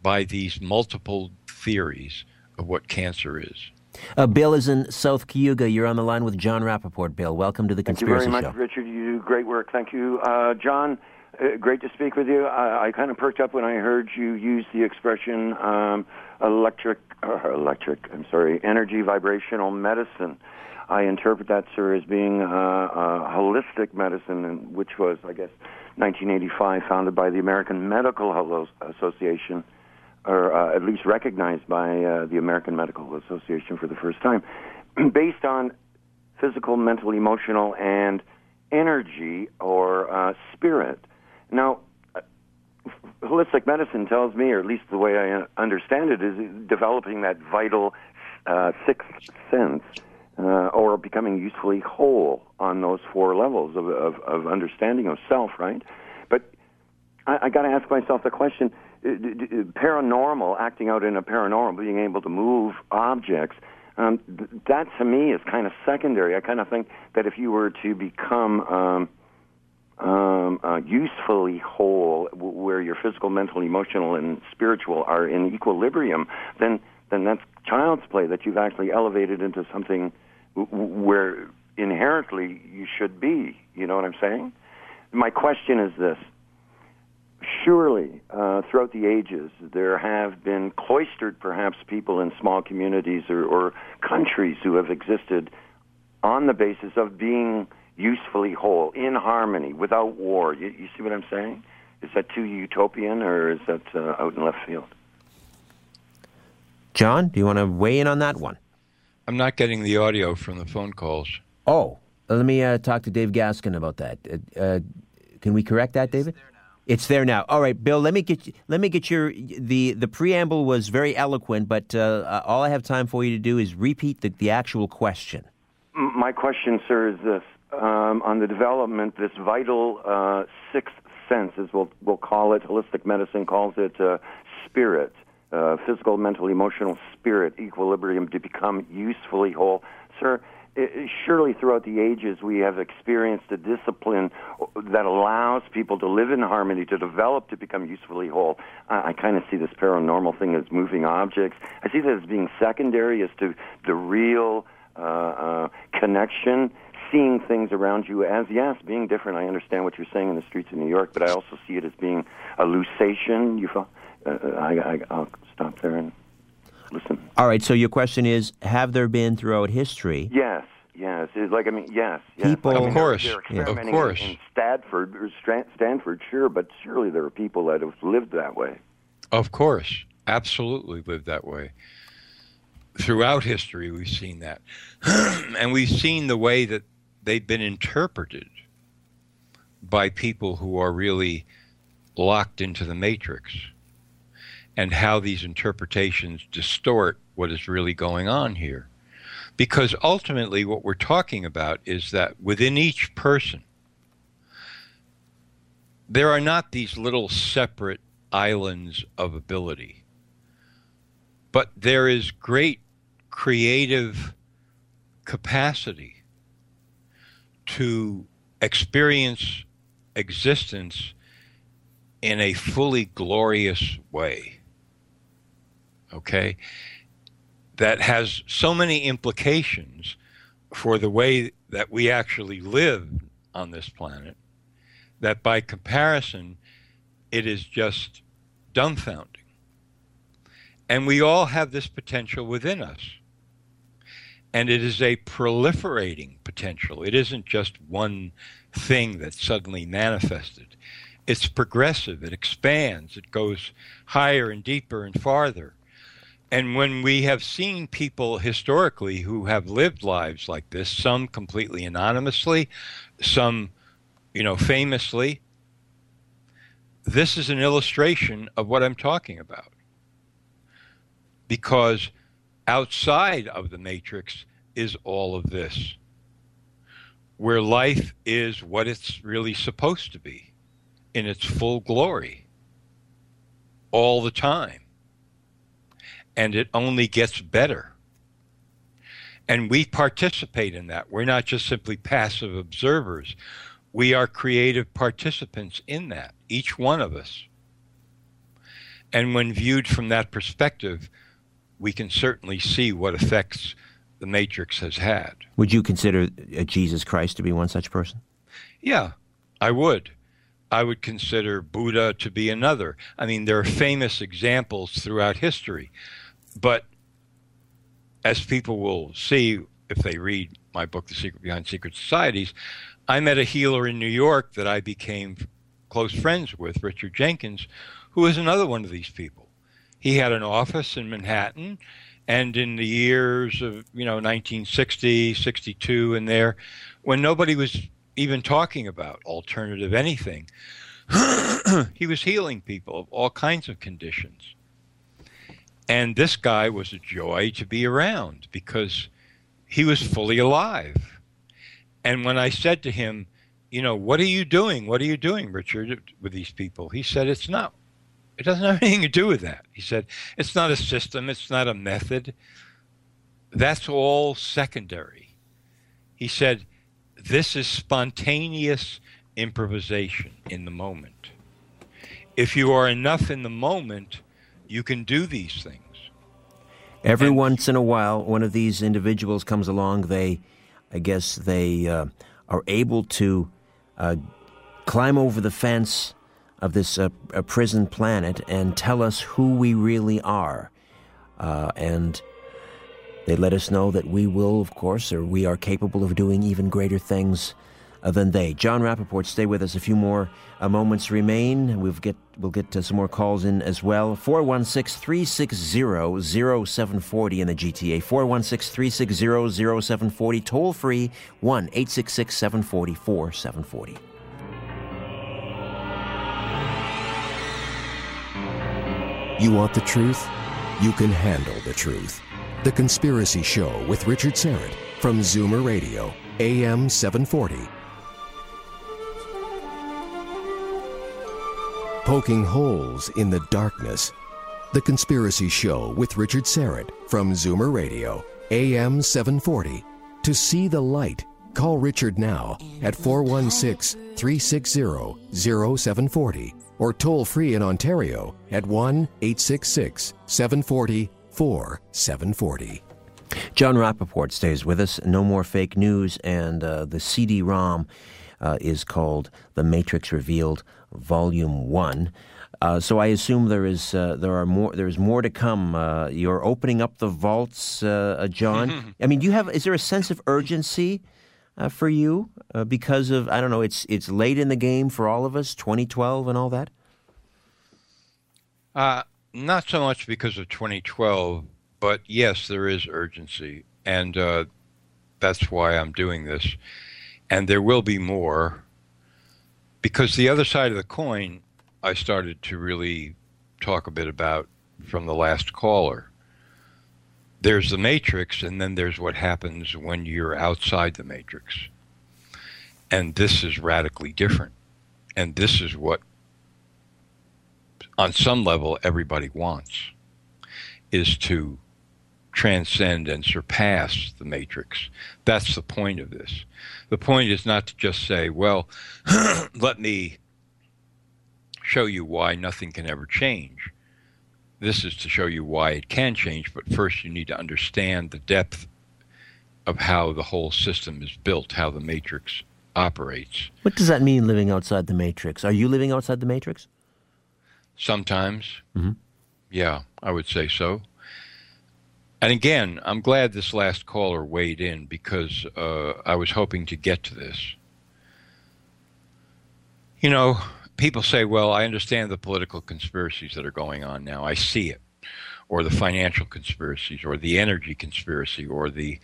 by these multiple theories of what cancer is. Uh, Bill is in South Cayuga. You're on the line with Jon Rappoport. Bill, welcome to the Conspiracy. Show. Thank you very much, Show. Richard. You do great work. Thank you, uh, John. Uh, great to speak with you. I, I kind of perked up when I heard you use the expression um, electric, uh, electric. I'm sorry, energy vibrational medicine. I interpret that, sir, as being uh, uh, holistic medicine, which was, I guess, 1985, founded by the American Medical Association, or uh, at least recognized by uh, the American Medical Association for the first time, <clears throat> based on physical, mental, emotional, and energy or uh, spirit. Now, holistic medicine tells me, or at least the way I understand it, is developing that vital sixth sense uh, or becoming usefully whole on those four levels of, of, of understanding of self, right? But I, I got to ask myself the question uh, paranormal, acting out in a paranormal, being able to move objects. Um, th- that to me is kind of secondary. I kind of think that if you were to become um, um, uh, usefully whole, where your physical, mental, emotional, and spiritual are in equilibrium, then then that's child's play. That you've actually elevated into something where inherently you should be. You know what I'm saying? My question is this. Surely, uh, throughout the ages, there have been cloistered, perhaps, people in small communities or, or countries who have existed on the basis of being usefully whole, in harmony, without war. You, you see what I'm saying? Is that too utopian, or is that uh, out in left field? Jon, do you want to weigh in on that one? I'm not getting the audio from the phone calls. Oh, let me uh, talk to Dave Gaskin about that. Uh, uh, can we correct that, David? It's there now. All right, Bill. Let me get you, let me get your the the preamble was very eloquent, but uh, all I have time for you to do is repeat the, the actual question. My question, sir, is this: um, on the development, this vital uh, sixth sense, as we'll we'll call it, holistic medicine calls it uh, spirit, uh, physical, mental, emotional, spirit equilibrium to become usefully whole, sir. surely throughout the ages we have experienced a discipline that allows people to live in harmony, to develop, to become usefully whole. I, I kind of see this paranormal thing as moving objects. I see that as being secondary as to the real uh, uh, connection seeing things around you as yes, being different. I understand what you're saying in the streets of New York, but I also see it as being a lucation. You, uh, I, I, I'll stop there and listen. All right. So your question is: Have there been throughout history? Yes. Yes, it's like I mean, yes, yes. People, like, I mean, of course, they're, they're of course. In, in Stanford, or Stanford, sure, but surely there are people that have lived that way. Of course, absolutely lived that way. Throughout history, we've seen that, <clears throat> and we've seen the way that they've been interpreted by people who are really locked into the matrix and how these interpretations distort what is really going on here. Because ultimately, what we're talking about is that within each person, there are not these little separate islands of ability, but there is great creative capacity to experience existence in a fully glorious way. Okay? That has so many implications for the way that we actually live on this planet that by comparison, it is just dumbfounding. And we all have this potential within us and it is a proliferating potential. It isn't just one thing that suddenly manifested. It's progressive, it expands, it goes higher and deeper and farther. And when we have seen people historically who have lived lives like this, some completely anonymously, some, you know, famously, this is an illustration of what I'm talking about. Because outside of the matrix is all of this, where life is what it's really supposed to be in its full glory all the time. And it only gets better. And we participate in that. We're not just simply passive observers. We are creative participants in that, each one of us. And when viewed from that perspective, we can certainly see what effects the Matrix has had. Would you consider uh, Jesus Christ to be one such person? Yeah, I would. I would consider Buddha to be another. I mean, there are famous examples throughout history, but as people will see if they read my book, The Secret Behind Secret Societies, I met a healer in New York that I became close friends with, Richard Jenkins, who is another one of these people. He had an office in Manhattan, and in the years of you know 1960, 62, and there, when nobody was even talking about alternative anything, <coughs> he was healing people of all kinds of conditions. And this guy was a joy to be around because he was fully alive. And when I said to him, you know, what are you doing? What are you doing, Richard, with these people? He said, it's not it doesn't have <laughs> anything to do with that. He said, it's not a system, it's not a method. That's all secondary. He said, this is spontaneous improvisation in the moment. If you are enough in the moment, you can do these things. Every and, once in a while, one of these individuals comes along. They, I guess, they uh, are able to uh, climb over the fence of this uh, prison planet and tell us who we really are. Uh, and they let us know that we will, of course, or we are capable of doing even greater things than they. Jon Rappoport, stay with us. A few more uh, moments remain. We'll get, we'll get to some more calls in as well. 416 360 0740 in the GTA. 416 360 0740. Toll free 1 866 740 4740. You want the truth? You can handle the truth. The Conspiracy Show with Richard Syrett from Zoomer Radio, AM 740. Poking holes in the darkness. The Conspiracy Show with Richard Syrett from Zoomer Radio, AM 740. To see the light, call Richard now at 416 360 0740 or toll free in Ontario at 1 866 740 4740. Jon Rappoport stays with us. No more fake news, and uh, the CD-ROM uh, is called "The Matrix Revealed, Volume One." Uh, so I assume there is uh, there are more there is more to come. Uh, you're opening up the vaults, uh, Jon. <laughs> I mean, do you have is there a sense of urgency for you because of I don't know it's it's late in the game for all of us, 2012 and all that. not so much because of 2012 but yes, there is urgency, and uh, that's why I'm doing this. And there will be more, because the other side of the coin, I started to really talk a bit about from the last caller. There's the matrix, and then there's what happens when you're outside the matrix. And this is radically different. And this is what, on some level, everybody wants is to transcend and surpass the matrix. That's the point of this. The point is not to just say, well, <clears throat> let me show you why nothing can ever change. This is to show you why it can change, but first you need to understand the depth of how the whole system is built, how the matrix operates. What does that mean, living outside the matrix? Are you living outside the matrix? Sometimes. Mm-hmm. Yeah, I would say so. And again, I'm glad this last caller weighed in because uh, I was hoping to get to this. You know, people say, well, I understand the political conspiracies that are going on now. I see it. Or the financial conspiracies, or the energy conspiracy, or the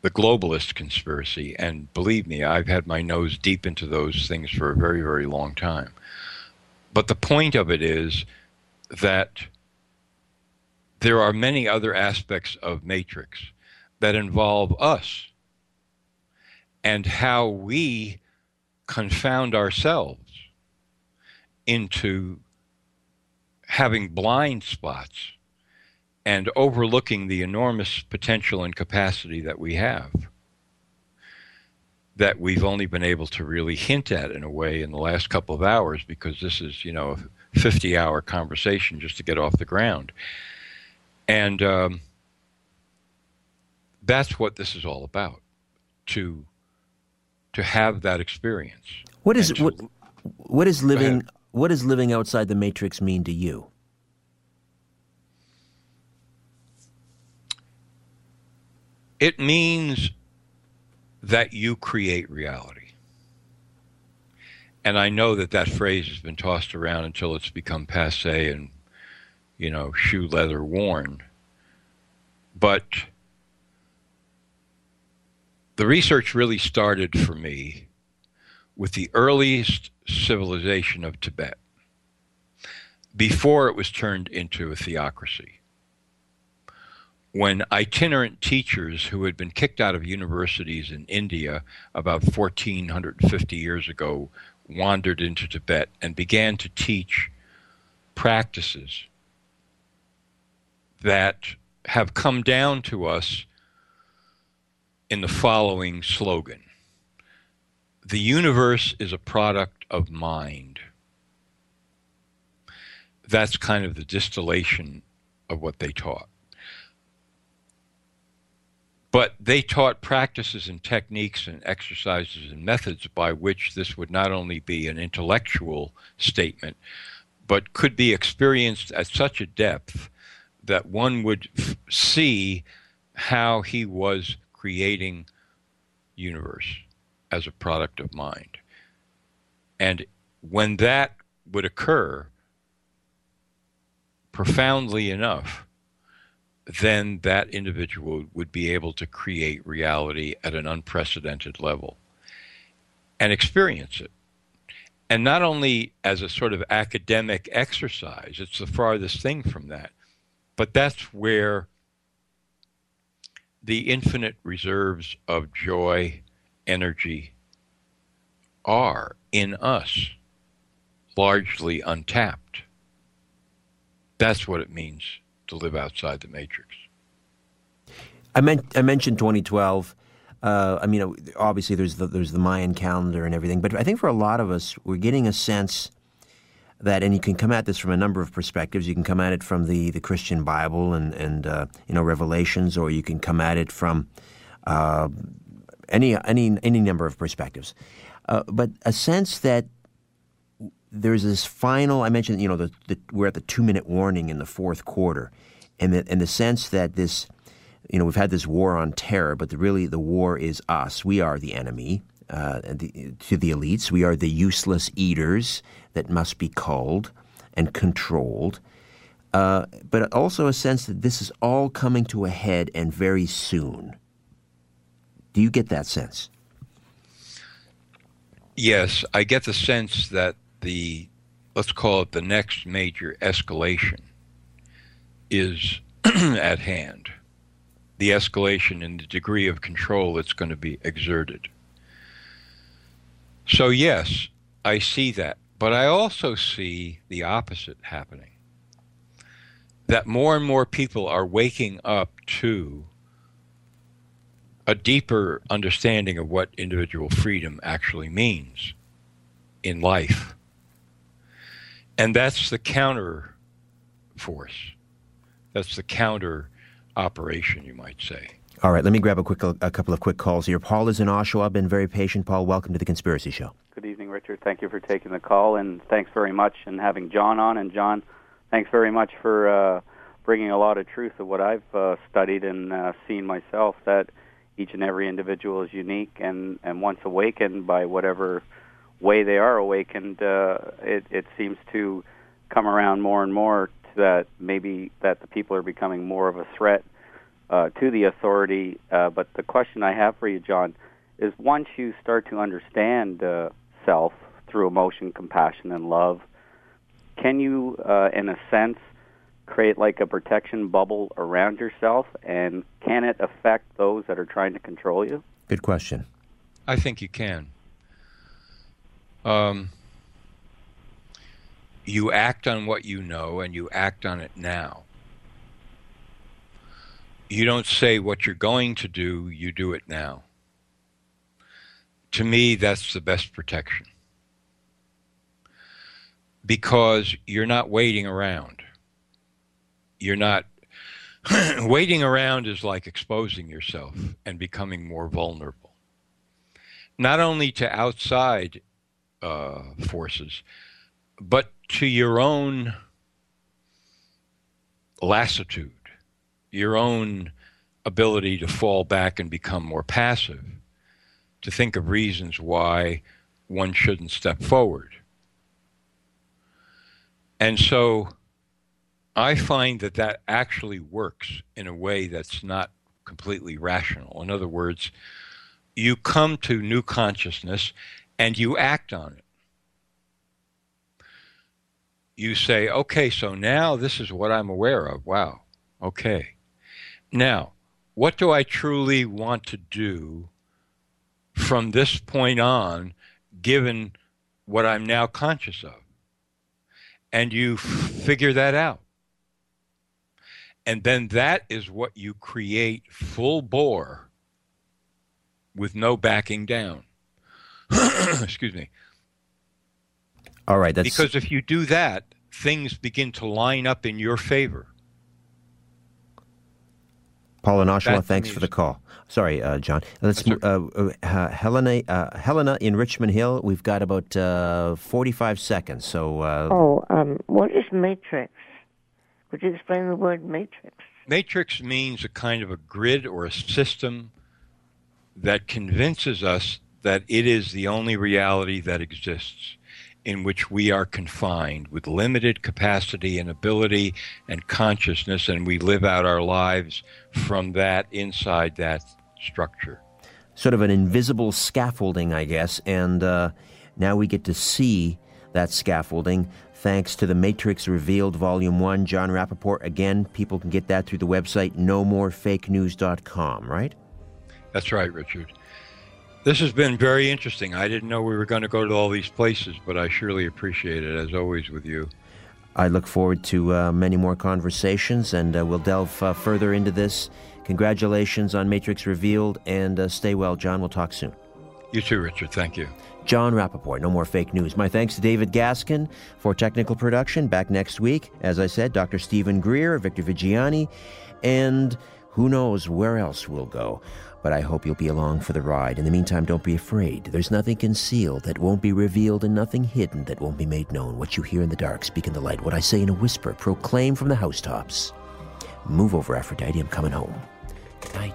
the globalist conspiracy. And believe me, I've had my nose deep into those things for a very, very long time. But the point of it is that there are many other aspects of Matrix that involve us and how we confound ourselves into having blind spots and overlooking the enormous potential and capacity that we have that we've only been able to really hint at in a way in the last couple of hours because this is you know a 50 hour conversation just to get off the ground and um, that's what this is all about to to have that experience. What is to, what what is living what does living outside the matrix mean to you? It means that you create reality. And I know that that phrase has been tossed around until it's become passe and you know, shoe leather worn. But the research really started for me with the earliest civilization of Tibet before it was turned into a theocracy. When itinerant teachers who had been kicked out of universities in India about 1450 years ago wandered into Tibet and began to teach practices that have come down to us in the following slogan The universe is a product of mind. That's kind of the distillation of what they taught. But they taught practices and techniques and exercises and methods by which this would not only be an intellectual statement, but could be experienced at such a depth that one would f- see how he was creating universe as a product of mind. And when that would occur, profoundly enough, then that individual would be able to create reality at an unprecedented level and experience it. And not only as a sort of academic exercise, it's the farthest thing from that. But that's where the infinite reserves of joy, energy are in us, largely untapped. That's what it means to live outside the matrix. I, meant, I mentioned 2012. uh, I mean, obviously there's the, there's the Mayan calendar and everything, but I think for a lot of us, we're getting a sense that, and you can come at this from a number of perspectives. You can come at it from the, the Christian Bible and and uh, you know Revelations, or you can come at it from uh, any any any number of perspectives. Uh, but a sense that there's this final. I mentioned, you know, the, the, we're at the two minute warning in the fourth quarter, and the, and the sense that this, you know, we've had this war on terror, but the, really the war is us. We are the enemy. Uh, the, to the elites, we are the useless eaters that must be culled and controlled. Uh, but also a sense that this is all coming to a head and very soon. Do you get that sense? Yes, I get the sense that the, let's call it the next major escalation, is <clears throat> at hand. The escalation in the degree of control that's going to be exerted. So, yes, I see that. But I also see the opposite happening that more and more people are waking up to a deeper understanding of what individual freedom actually means in life. And that's the counter force. That's the counter operation, you might say. All right, let me grab a quick a couple of quick calls here. Paul is in Oshawa. Been very patient. Paul, welcome to the Conspiracy Show. Richard. Thank you for taking the call, and thanks very much and having Jon on. And Jon, thanks very much for uh, bringing a lot of truth of what I've uh, studied and uh, seen myself. That each and every individual is unique, and and once awakened by whatever way they are awakened, uh, it it seems to come around more and more to that maybe that the people are becoming more of a threat uh, to the authority. Uh, but the question I have for you, Jon, is once you start to understand uh, self through emotion, compassion, and love, can you, uh, in a sense, create like a protection bubble around yourself? And can it affect those that are trying to control you? Good question. I think you can. Um, you act on what you know and you act on it now. You don't say what you're going to do, you do it now to me, that's the best protection. Because you're not waiting around. You're not. <clears throat> waiting around is like exposing yourself and becoming more vulnerable. Not only to outside uh, forces, but to your own lassitude, your own ability to fall back and become more passive to think of reasons why one shouldn't step forward. And so I find that that actually works in a way that's not completely rational. In other words, you come to new consciousness and you act on it. You say, okay, so now this is what I'm aware of. Wow. Okay. Now, what do I truly want to do from this point on, given what I'm now conscious of. And you figure that out. And then that is what you create full bore with no backing down. <clears throat> Excuse me. All right. That's... Because if you do that, things begin to line up in your favor. Paul and thanks for the call. Sorry, uh, Jon. Let's uh, uh, Helena. Uh, Helena in Richmond Hill. We've got about uh, forty-five seconds. So. Uh, oh, um, what is matrix? Could you explain the word matrix? Matrix means a kind of a grid or a system that convinces us that it is the only reality that exists in which we are confined with limited capacity and ability and consciousness, and we live out our lives from that inside that structure. Sort of an invisible scaffolding, I guess, and uh, now we get to see that scaffolding thanks to the Matrix Revealed Volume 1. Jon Rappoport, again, people can get that through the website nomorefakenews.com, right? That's right, Richard. This has been very interesting. I didn't know we were going to go to all these places, but I surely appreciate it, as always, with you. I look forward to uh, many more conversations, and uh, we'll delve uh, further into this. Congratulations on Matrix Revealed, and uh, stay well, Jon. We'll talk soon. You too, Richard. Thank you. Jon Rappoport, no more fake news. My thanks to David Gaskin for technical production. Back next week, as I said, Dr. Steven Greer, Victor Viggiani, and who knows where else we'll go. But I hope you'll be along for the ride. In the meantime, don't be afraid. There's nothing concealed that won't be revealed and nothing hidden that won't be made known. What you hear in the dark, speak in the light. What I say in a whisper, proclaim from the housetops. Move over, Aphrodite. I'm coming home. Good night.